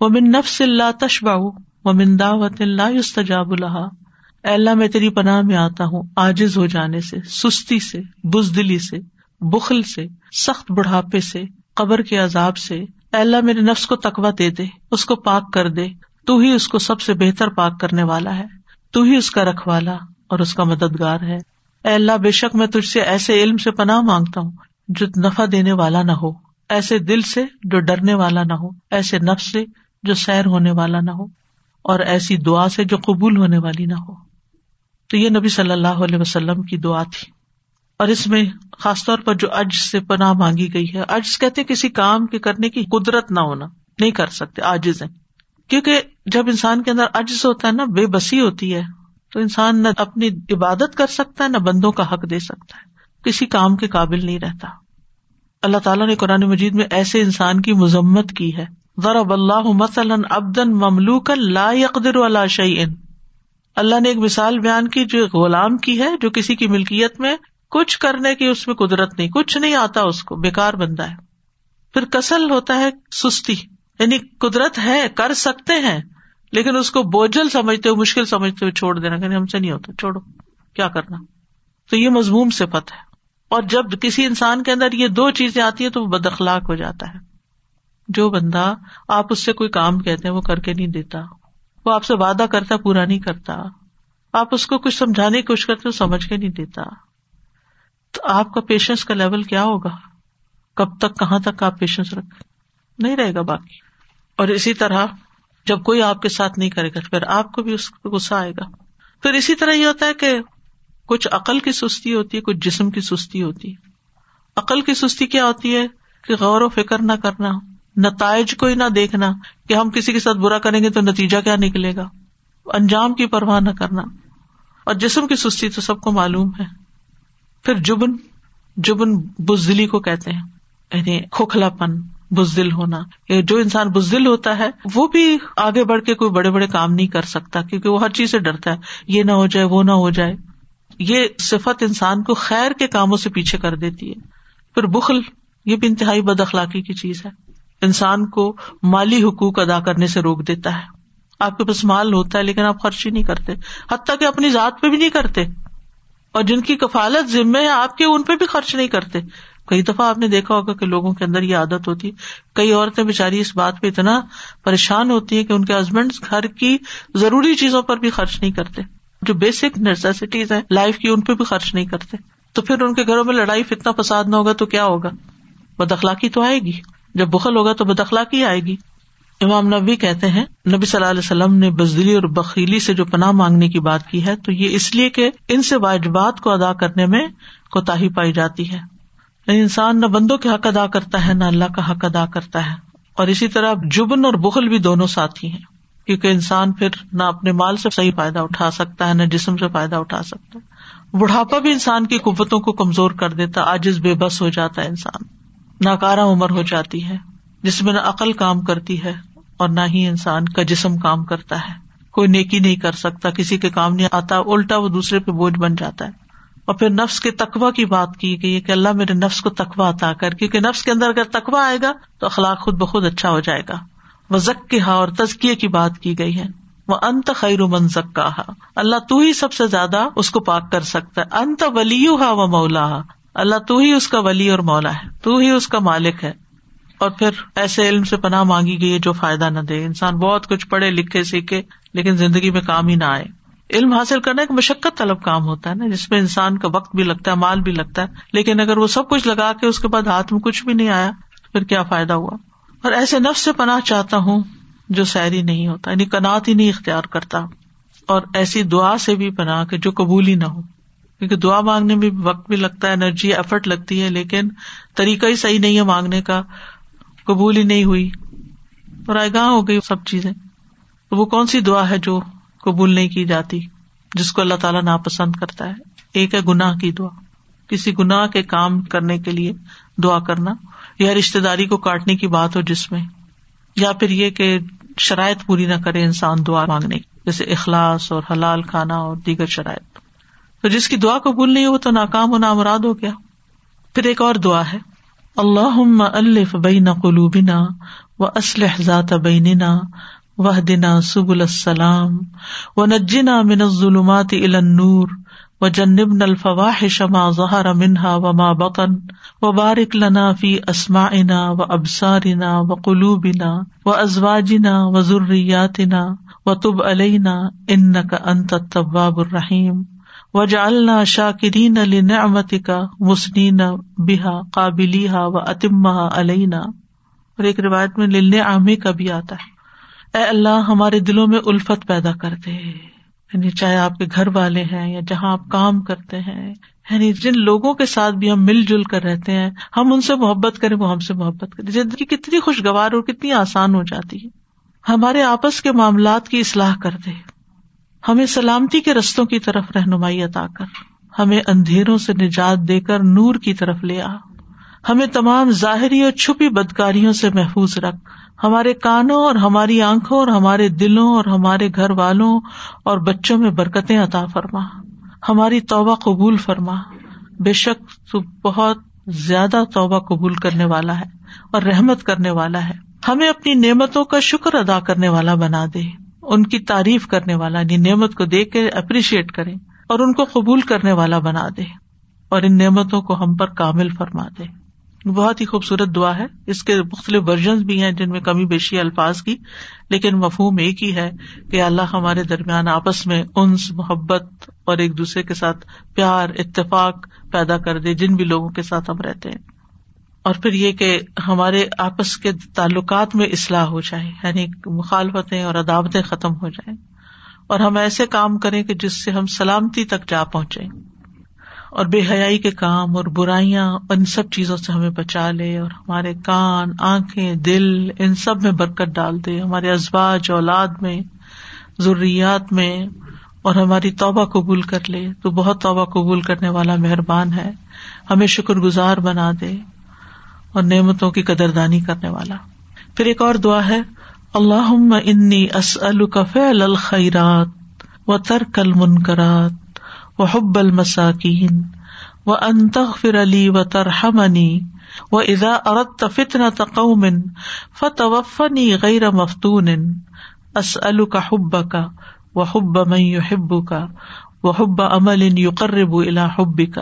ومن نفس اللہ تشبع ومن دعوت اللہ يستجاب لها اے اللہ، میں تیری پناہ میں آتا ہوں آجز ہو جانے سے، سستی سے، بزدلی سے، بخل سے، سخت بڑھاپے سے، قبر کے عذاب سے۔ اے اللہ، میرے نفس کو تقوی دے دے، اس کو پاک کر دے۔ تو ہی اس کو سب سے بہتر پاک کرنے والا ہے، تو ہی اس کا رکھوالا اور اس کا مددگار ہے۔ اے اللہ، بے شک میں تجھ سے ایسے علم سے پناہ مانگتا ہوں جو نفع دینے والا نہ ہو، ایسے دل سے جو ڈرنے والا نہ ہو، ایسے نفس سے جو سیر ہونے والا نہ ہو، اور ایسی دعا سے جو قبول ہونے والی نہ ہو۔ تو یہ نبی صلی اللہ علیہ وسلم کی دعا تھی۔ اور اس میں خاص طور پر جو اج سے پناہ مانگی گئی ہے اج کہتے کسی کام کے کرنے کی قدرت نہ ہونا، نہیں کر سکتے آجز ہیں۔ کیونکہ جب انسان کے اندر عجز ہوتا ہے نا، بے بسی ہوتی ہے، تو انسان نہ اپنی عبادت کر سکتا ہے، نہ بندوں کا حق دے سکتا ہے۔ کسی کام کے قابل نہیں رہتا۔ اللہ تعالیٰ نے قرآن مجید میں ایسے انسان کی مذمت کی ہے۔ ضرب اللہ مثلاً ابدن مملوک لا يقدر ولا شعین اللہ نے ایک مثال بیان کی جو غلام کی ہے، جو کسی کی ملکیت میں کچھ کرنے کی اس میں قدرت نہیں، کچھ نہیں آتا اس کو بےکار بندہ ہے۔ پھر کسل ہوتا ہے سستی یعنی قدرت ہے، کر سکتے ہیں، لیکن اس کو بوجھل سمجھتے ہوئے، مشکل سمجھتے ہوئے چھوڑ دینا کہ ہم سے نہیں ہوتا، چھوڑو، کیا کرنا؟ تو یہ مضموم صفت ہے۔ اور جب کسی انسان کے اندر یہ دو چیزیں آتی ہیں تو وہ بد اخلاق ہو جاتا ہے۔ جو بندہ آپ اس سے کوئی کام کہتے ہیں وہ کر کے نہیں دیتا، وہ آپ سے وعدہ کرتا، پورا نہیں کرتا، آپ اس کو کچھ سمجھانے کی کوشش کرتے سمجھ کے نہیں دیتا۔ تو آپ کا پیشنس کا لیول کیا ہوگا؟ کب تک، کہاں تک آپ پیشنس رکھ؟ نہیں رہے گا باقی۔ اور اسی طرح جب کوئی آپ کے ساتھ نہیں کرے گا، پھر آپ کو بھی اس کو غصہ آئے گا۔ پھر اسی طرح یہ ہوتا ہے کہ کچھ عقل کی سستی ہوتی ہے، کچھ جسم کی سستی ہوتی ہے۔ عقل کی سستی کیا ہوتی ہے؟ کہ غور و فکر نہ کرنا، نتائج کو ہی نہ دیکھنا کہ ہم کسی کے ساتھ برا کریں گے تو نتیجہ کیا نکلے گا۔ انجام کی پرواہ نہ کرنا۔ اور جسم کی سستی تو سب کو معلوم ہے۔ پھر جبن جبن بزدلی کو کہتے ہیں۔ یعنی کھوکھلا پن بزدل ہونا۔ جو انسان بزدل ہوتا ہے، وہ بھی آگے بڑھ کے کوئی بڑے بڑے کام نہیں کر سکتا، کیونکہ وہ ہر چیز سے ڈرتا ہے۔ یہ نہ ہو جائے، وہ نہ ہو جائے۔ یہ صفت انسان کو خیر کے کاموں سے پیچھے کر دیتی ہے۔ پھر بخل، یہ بھی انتہائی بد اخلاقی کی چیز ہے۔ انسان کو مالی حقوق ادا کرنے سے روک دیتا ہے۔ آپ کے پاس مال ہوتا ہے لیکن آپ خرچ ہی نہیں کرتے۔ حتیٰ کہ اپنی ذات پہ بھی نہیں کرتے۔ اور جن کی کفالت ذمے ہے، آپ کے ان پہ بھی خرچ نہیں کرتے۔ کئی دفعہ آپ نے دیکھا ہوگا کہ لوگوں کے اندر یہ عادت ہوتی کئی عورتیں بےچاری اس بات پہ اتنا پریشان ہوتی ہیں کہ ان کے ہسبینڈ گھر کی ضروری چیزوں پر بھی خرچ نہیں کرتے۔ جو بیسک نیسٹیز ہیں لائف کی، ان پہ بھی خرچ نہیں کرتے۔ تو پھر ان کے گھروں میں لڑائی اتنا فساد نہ ہوگا تو کیا ہوگا؟ بد اخلاقی تو آئے گی۔ جب بخل ہوگا تو بد اخلاقی آئے گی۔ امام نبی کہتے ہیں، نبی صلی اللہ علیہ وسلم نے بزدلی اور بخیلی سے جو پناہ مانگنے کی بات کی ہے، تو یہ اس لیے کہ ان سے واجبات کو ادا کرنے میں کوتا پائی جاتی ہے۔ یعنی انسان نہ بندوں کے حق ادا کرتا ہے، نہ اللہ کا حق ادا کرتا ہے۔ اور اسی طرح جبن اور بخل بھی دونوں ساتھی ہیں۔ کیونکہ انسان پھر نہ اپنے مال سے صحیح فائدہ اٹھا سکتا ہے، نہ جسم سے فائدہ اٹھا سکتا ہے۔ بڑھاپا بھی انسان کی قوتوں کو کمزور کر دیتا آجز بے بس ہو جاتا ہے انسان۔ ناکارا عمر ہو جاتی ہے، جس میں نہ عقل کام کرتی ہے اور نہ ہی انسان کا جسم کام کرتا ہے۔ کوئی نیکی نہیں کر سکتا، کسی کے کام نہیں آتا، الٹا وہ دوسرے پہ بوجھ بن جاتا ہے۔ اور پھر نفس کے تقوا کی بات کی گئی کہ اللہ میرے نفس کو تقوا عطا کر، کیونکہ نفس کے اندر اگر تقوا آئے گا تو اخلاق خود بخود اچھا ہو جائے گا۔ وہ ذک اور تزکیے کی بات کی گئی ہے۔ وہ انت خیر من ذکا اللہ تو ہی سب سے زیادہ اس کو پاک کر سکتا ہے۔ انت ولی ہا و مولا اللہ تو ہی اس کا ولی اور مولا ہے۔ تو ہی اس کا مالک ہے۔ اور پھر ایسے علم سے پناہ مانگی گئی ہے جو فائدہ نہ دے۔ انسان بہت کچھ پڑھے لکھے سیکھے، لیکن زندگی میں کام ہی نہ آئے۔ علم حاصل کرنا ایک مشقت طلب کام ہوتا ہے نا، جس میں انسان کا وقت بھی لگتا ہے، مال بھی لگتا ہے۔ لیکن اگر وہ سب کچھ لگا کے اس کے بعد ہاتھ میں کچھ بھی نہیں آیا، پھر کیا فائدہ ہوا؟ اور ایسے نفس سے پناہ چاہتا ہوں جو سیری نہیں ہوتا یعنی کنات ہی نہیں اختیار کرتا، اور ایسی دعا سے بھی پناہ کے جو قبول ہی نہ ہو۔ کیونکہ دعا مانگنے میں وقت بھی لگتا ہے، انرجی ایفرٹ لگتی ہے، لیکن طریقہ ہی صحیح نہیں ہے مانگنے کا قبول ہی نہیں ہوئی۔ اور آئے گاہ ہو گئی سب چیزیں۔ وہ کون سی دعا ہے جو قبول نہیں کی جاتی، جس کو اللہ تعالیٰ ناپسند کرتا ہے؟ ایک ہے گناہ کی دعا۔ کسی گناہ کے کام کرنے کے لیے دعا کرنا۔ یا رشتے داری کو کاٹنے کی بات ہو جس میں، یا پھر یہ کہ شرائط پوری نہ کرے انسان دعا مانگنے جیسے اخلاص اور حلال کھانا اور دیگر شرائط۔ تو جس کی دعا قبول نہیں ہو تو ناکام و نامراد ہو گیا۔ پھر ایک اور دعا ہے اللہ الف بین قلوبنا و اسلح ذات بیننا وح دنا سب السلام و نجنا من ظلمات النور و جنب الفواحش ما ظہر منہا و ما بقن و بارک لنا فی اسماعنا و ابسارنا و قلوبنا و ازواجنا و ذریاتنا و تب علینا انک انت التواب الرحیم و جعلنا شاکرین لنعمتک مسنین بها قابلیها و اتمها علینا اور ایک روایت میں للنے عامی کا بھی آتا ہے۔ اے اللہ، ہمارے دلوں میں الفت پیدا کر دے یعنی چاہے آپ کے گھر والے ہیں یا جہاں آپ کام کرتے ہیں یعنی جن لوگوں کے ساتھ بھی ہم مل جل کر رہتے ہیں، ہم ان سے محبت کریں، وہ ہم سے محبت کریں۔ زندگی کتنی خوشگوار اور کتنی آسان ہو جاتی ہے۔ ہمارے آپس کے معاملات کی اصلاح کر دے۔ ہمیں سلامتی کے رستوں کی طرف رہنمائی عطا کر۔ ہمیں اندھیروں سے نجات دے کر نور کی طرف لے آ۔ ہمیں تمام ظاہری اور چھپی بدکاریوں سے محفوظ رکھ۔ ہمارے کانوں اور ہماری آنکھوں اور ہمارے دلوں اور ہمارے گھر والوں اور بچوں میں برکتیں عطا فرما۔ ہماری توبہ قبول فرما۔ بے شک تو بہت زیادہ توبہ قبول کرنے والا ہے اور رحمت کرنے والا ہے۔ ہمیں اپنی نعمتوں کا شکر ادا کرنے والا بنا دے۔ ان کی تعریف کرنے والا یعنی نعمت کو دیکھ کے اپریشیٹ کرے اور ان کو قبول کرنے والا بنا دے اور ان نعمتوں کو ہم پر کامل فرما دے۔ بہت ہی خوبصورت دعا ہے۔ اس کے مختلف ورژن بھی ہیں جن میں کمی بیشی الفاظ کی، لیکن مفہوم ایک ہی ہے کہ اللہ ہمارے درمیان آپس میں انس، محبت اور ایک دوسرے کے ساتھ پیار، اتفاق پیدا کر دے، جن بھی لوگوں کے ساتھ ہم رہتے ہیں۔ اور پھر یہ کہ ہمارے آپس کے تعلقات میں اصلاح ہو جائے یعنی مخالفتیں اور عداوتیں ختم ہو جائیں۔ اور ہم ایسے کام کریں کہ جس سے ہم سلامتی تک جا پہنچے اور بے حیائی کے کام اور برائیاں، ان سب چیزوں سے ہمیں بچا لے اور ہمارے کان، آنکھیں، دل، ان سب میں برکت ڈال دے، ہمارے ازباج اولاد میں ضروریات میں، اور ہماری توبہ قبول کر لے۔ تو بہت توبہ قبول کرنے والا مہربان ہے۔ ہمیں شکر گزار بنا دے اور نعمتوں کی قدردانی کرنے والا۔ پھر ایک اور دعا ہے اللہ انی فعل الخیرات و ترک المنکرات۔ و حب المساکین و انتغفر علی و ترحمنی و اذا اردت فتنة قوم فتوفنی غیر مفتون اسألك حبك و حب من يحبك و حب عمل يقرب الى حبك۔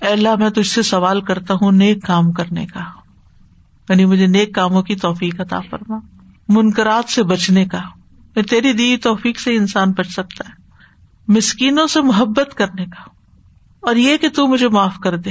اے اللہ، میں تجھ سے سوال کرتا ہوں نیک کام کرنے کا۔ یعنی مجھے نیک کاموں کی توفیق عطا فرما، منکرات سے بچنے کا۔ تیری دی توفیق سے انسان بچ سکتا ہے۔ مسکینوں سے محبت کرنے کا اور یہ کہ تو مجھے معاف کر دے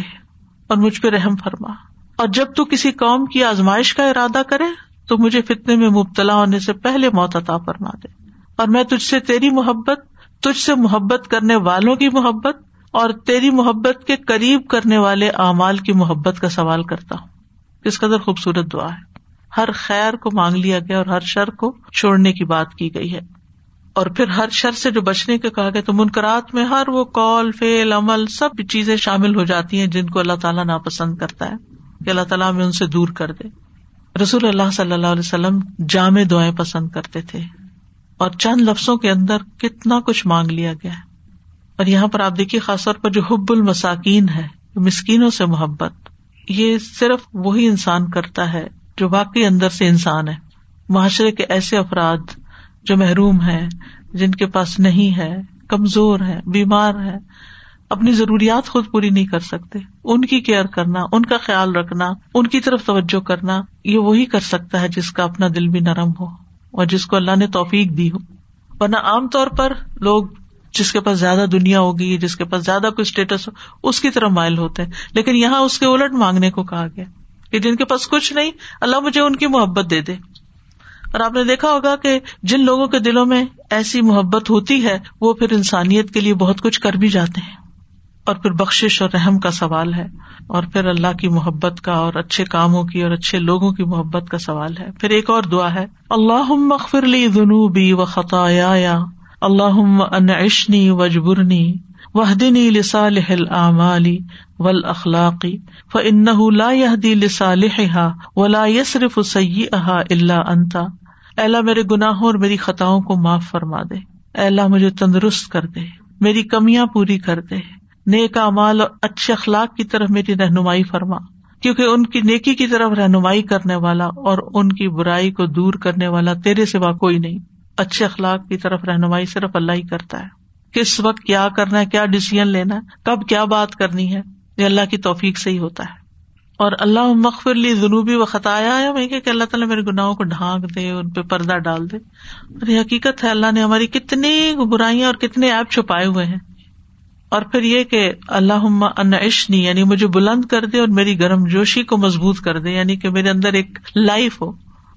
اور مجھ پہ رحم فرما اور جب تو کسی قوم کی آزمائش کا ارادہ کرے تو مجھے فتنے میں مبتلا ہونے سے پہلے موت عطا فرما دے اور میں تجھ سے تیری محبت، تجھ سے محبت کرنے والوں کی محبت اور تیری محبت کے قریب کرنے والے اعمال کی محبت کا سوال کرتا ہوں۔ کس قدر خوبصورت دعا ہے۔ ہر خیر کو مانگ لیا گیا اور ہر شر کو چھوڑنے کی بات کی گئی ہے۔ اور پھر ہر شر سے جو بچنے کے کہا گیا تو منکرات میں ہر وہ کال فیل عمل سب چیزیں شامل ہو جاتی ہیں جن کو اللہ تعالیٰ ناپسند کرتا ہے کہ اللہ تعالیٰ میں ان سے دور کر دے۔ رسول اللہ صلی اللہ علیہ وسلم جامع دعائیں پسند کرتے تھے اور چند لفظوں کے اندر کتنا کچھ مانگ لیا گیا ہے۔ اور یہاں پر آپ دیکھیے خاص طور پر جو حب المساکین ہے مسکینوں سے محبت، یہ صرف وہی انسان کرتا ہے جو واقعی اندر سے انسان ہے۔ معاشرے کے ایسے افراد جو محروم ہے جن کے پاس نہیں ہے، کمزور ہے بیمار ہے اپنی ضروریات خود پوری نہیں کر سکتے۔ ان کی کیئر کرنا، ان کا خیال رکھنا، ان کی طرف توجہ کرنا، یہ وہی کر سکتا ہے جس کا اپنا دل بھی نرم ہو اور جس کو اللہ نے توفیق دی ہو۔ ورنہ عام طور پر لوگ جس کے پاس زیادہ دنیا ہوگی، جس کے پاس زیادہ کوئی اسٹیٹس ہو، اس کی طرف مائل ہوتے ہیں۔ لیکن یہاں اس کے الٹ مانگنے کو کہا گیا کہ جن کے پاس کچھ نہیں، اللہ مجھے ان کی محبت دے دے۔ اور آپ نے دیکھا ہوگا کہ جن لوگوں کے دلوں میں ایسی محبت ہوتی ہے، وہ پھر انسانیت کے لیے بہت کچھ کر بھی جاتے ہیں۔ اور پھر بخش اور رحم کا سوال ہے۔ اور پھر اللہ کی محبت کا اور اچھے کاموں کی اور اچھے لوگوں کی محبت کا سوال ہے۔ پھر ایک اور دعا ہے۔ اللہ مغفر لی جنوبی و خطایا اللہ انشنی وجبرنی وحدنی لصالح الاعمال والاخلاقی فانه لا يهدي لصالحها ولا يصرف سيئها الا انت اللہ میرے گناہوں اور میری خطاؤں کو معاف فرما دے۔ اللہ مجھے تندرست کر دے، میری کمیاں پوری کر دے۔ نیک امال اور اچھے اخلاق کی طرف میری رہنمائی فرما، کیونکہ ان کی نیکی کی طرف رہنمائی کرنے والا اور ان کی برائی کو دور کرنے والا تیرے سوا کوئی نہیں۔ اچھے اخلاق کی طرف رہنمائی صرف اللہ ہی کرتا ہے۔ کس وقت کیا کرنا ہے، کیا ڈسیزن لینا ہے، کب کیا بات کرنی ہے، یہ اللہ کی توفیق سے ہی ہوتا ہے۔ اور اللہ مغفر لی جنوبی و خطایا ہے۔ میں کہ اللہ تعالیٰ میرے گناہوں کو ڈھانک دے، ان پہ پردہ ڈال دے۔ اور یہ حقیقت ہے، اللہ نے ہماری کتنی برائیاں اور کتنے ایپ چھپائے ہوئے ہیں۔ اور پھر یہ کہ اللہ انشنی یعنی مجھے بلند کر دے اور میری گرم جوشی کو مضبوط کر دے یعنی کہ میرے اندر ایک لائف ہو۔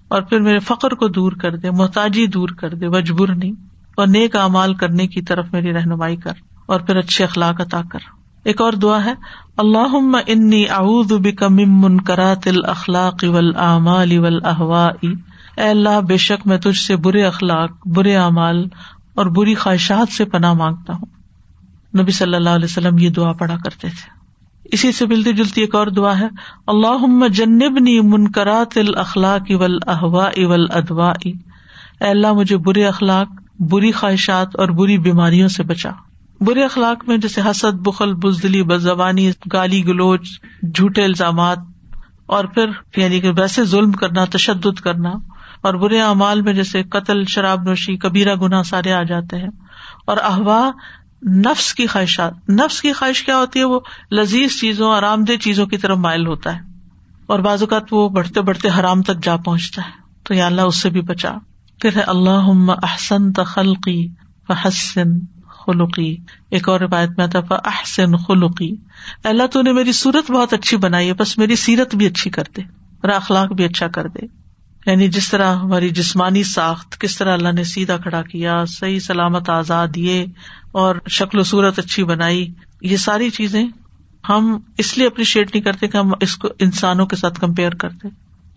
اور پھر میرے فخر کو دور کر دے، محتاجی دور کر دے مجبور نہیں اور نیک امال کرنے کی طرف میری رہنمائی کر۔ اور پھر اچھے اخلاق عطا کر۔ ایک اور دعا ہے اللہ انی اعوذ بک من منکرات الاخلاق والآمال والاہواء اے اللہ، بے شک میں تجھ سے برے اخلاق، برے اعمال اور بری خواہشات سے پناہ مانگتا ہوں۔ نبی صلی اللہ علیہ وسلم یہ دعا پڑھا کرتے تھے۔ اسی سے ملتی جلتی ایک اور دعا ہے اللہ جنبنی منکرات الاخلاق والاحواء والادواء اے اللہ، مجھے برے اخلاق، بری خواہشات اور بری بیماریوں سے بچا۔ برے اخلاق میں جیسے حسد، بخل، بزدلی، بدزبانی، گالی گلوچ، جھوٹے الزامات، اور پھر یعنی کہ ویسے ظلم کرنا، تشدد کرنا، اور برے اعمال میں جیسے قتل، شراب نوشی، کبیرہ گنا سارے آ جاتے ہیں۔ اور احوا، نفس کی خواہشات۔ نفس کی خواہش کیا ہوتی ہے؟ وہ لذیذ چیزوں، آرام دہ چیزوں کی طرف مائل ہوتا ہے۔ اور بعض اوقات وہ بڑھتے بڑھتے حرام تک جا پہنچتا ہے۔ تو یا اللہ اس سے بھی بچا۔ پھر ہے اللہ احسن تخلقی فحسن۔ خلقی۔ ایک اور روایت میں تھا احسن خلقی۔ اللہ تو نے میری صورت بہت اچھی بنائی ہے، بس میری سیرت بھی اچھی کر دے میرا اخلاق بھی اچھا کر دے۔ یعنی جس طرح ہماری جسمانی ساخت، کس طرح اللہ نے سیدھا کھڑا کیا، صحیح سلامت آزاد دیے اور شکل و صورت اچھی بنائی، یہ ساری چیزیں ہم اس لیے اپریشیٹ نہیں کرتے کہ ہم اس کو انسانوں کے ساتھ کمپیئر کرتے۔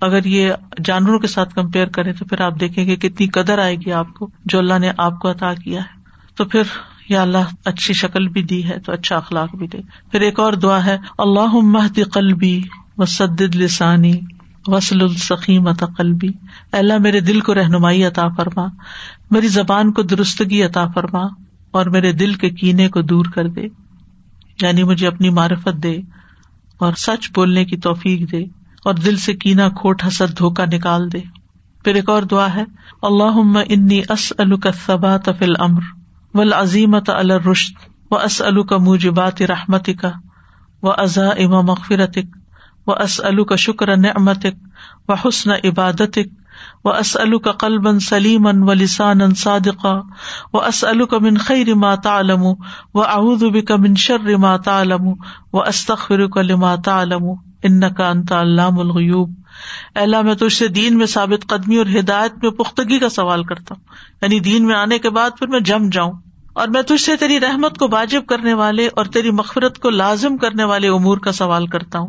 اگر یہ جانوروں کے ساتھ کمپیئر کریں تو پھر آپ دیکھیں گے کتنی قدر آئے گی آپ کو جو اللہ نے آپ کو عطا کیا ہے۔ تو پھر یا اللہ اچھی شکل بھی دی ہے تو اچھا اخلاق بھی دے۔ پھر ایک اور دعا ہے اللہ مہد قلبی وسد لسانی وسل السقیم قلبی۔ اللہ، میرے دل کو رہنمائی عطا فرما، میری زبان کو درستگی عطا فرما اور میرے دل کے کینے کو دور کر دے۔ یعنی مجھے اپنی معرفت دے اور سچ بولنے کی توفیق دے اور دل سے کینا کھوٹ حسد دھوکا نکال دے۔ پھر ایک اور دعا ہے اللہ انی اس البات فل امر و العظیمت الرشد و اس کا موجبات رحمت کا و ازا اما مغفرتک و اس کا شکر نعمتک و حسن عبادتک و اسلو کا قلبن سلیم و لسان صادقہ و اسلو کا من خیر ماتا علم و احدب کا من شر ماتا علم و استخر کا لماتا علم انت علام الغیوب. اللہ میں تو اس سے دین میں ثابت قدمی اور ہدایت میں پختگی کا سوال کرتا ہوں۔ یعنی دین میں آنے کے بعد پھر میں جم جاؤں۔ اور میں تجھ سے تیری رحمت کو واجب کرنے والے اور تیری مغفرت کو لازم کرنے والے امور کا سوال کرتا ہوں۔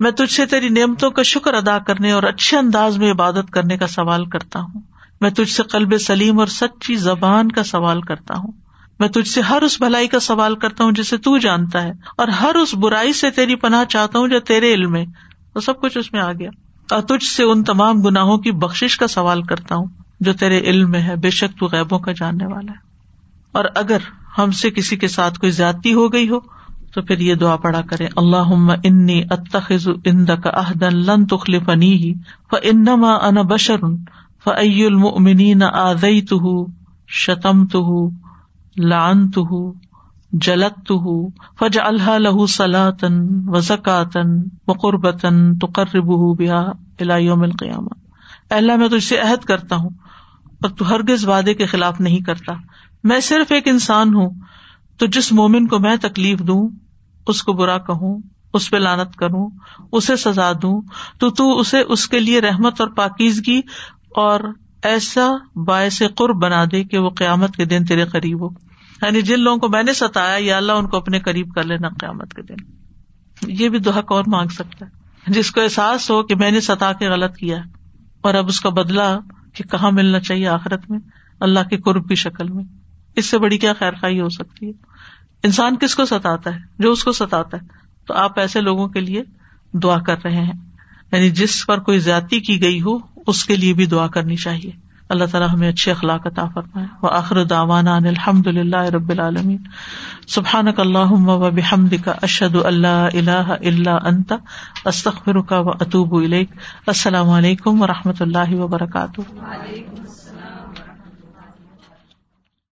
میں تجھ سے تیری نعمتوں کا شکر ادا کرنے اور اچھے انداز میں عبادت کرنے کا سوال کرتا ہوں۔ میں تجھ سے قلب سلیم اور سچی زبان کا سوال کرتا ہوں۔ میں تجھ سے ہر اس بھلائی کا سوال کرتا ہوں جسے تو جانتا ہے۔ اور ہر اس برائی سے تیری پناہ چاہتا ہوں جو تیرے علم میں تو سب کچھ اس میں آ گیا۔ اور تجھ سے ان تمام گناہوں کی بخش کا سوال کرتا ہوں جو تیرے علم میں ہے، بے شک تو غیبوں کا جاننے والا ہے۔ اور اگر ہم سے کسی کے ساتھ کوئی زیادتی ہو گئی ہو، تو پھر یہ دعا پڑا کرے اللہ انی اتخذ اند کا عہدن لن تخلف نی ہی ف انما ان بشر فعی المؤمنین آذیتہ شتمتہ لعنتہ جلتہ فجعلها له صلاة و زکاتن و قربتن تقربہ بها الى یوم القیامہ۔ اللہ، میں تجھ سے عہد کرتا ہوں اور تو ہرگز وعدے کے خلاف نہیں کرتا۔ میں صرف ایک انسان ہوں، تو جس مومن کو میں تکلیف دوں، اس کو برا کہوں، اس پہ لانت کروں، اسے سزا دوں، تو تو اسے اس کے لیے رحمت اور پاکیزگی اور ایسا باعث قرب بنا دے کہ وہ قیامت کے دن تیرے قریب ہو۔ یعنی جن لوگوں کو میں نے ستایا، یا اللہ ان کو اپنے قریب کر لینا قیامت کے دن۔ یہ بھی دہک اور مانگ سکتا ہے۔ جس کو احساس ہو کہ میں نے ستا کے غلط کیا اور اب اس کا بدلا کہ کہاں ملنا چاہیے آخرت میں؟ اللہ کے قرب کی شکل میں۔ اس سے بڑی کیا خیر خائی ہو سکتی ہے؟ انسان کس کو ستاتا ہے؟ جو اس کو ستاتا ہے۔ تو آپ ایسے لوگوں کے لیے دعا کر رہے ہیں۔ یعنی جس پر کوئی زیادتی کی گئی ہو، اس کے لیے بھی دعا کرنی چاہیے۔ اللہ تعالیٰ ہمیں اچھے اخلاق عطا فرمائے۔ وہ آخر داوانا الحمد للہ رب العالمین۔ سبحان اللہ و بحمد کا اشد اللہ اللہ اللہ انت استخر کا و اطوب السلام علیکم و رحمۃ اللہ وبرکاتہ۔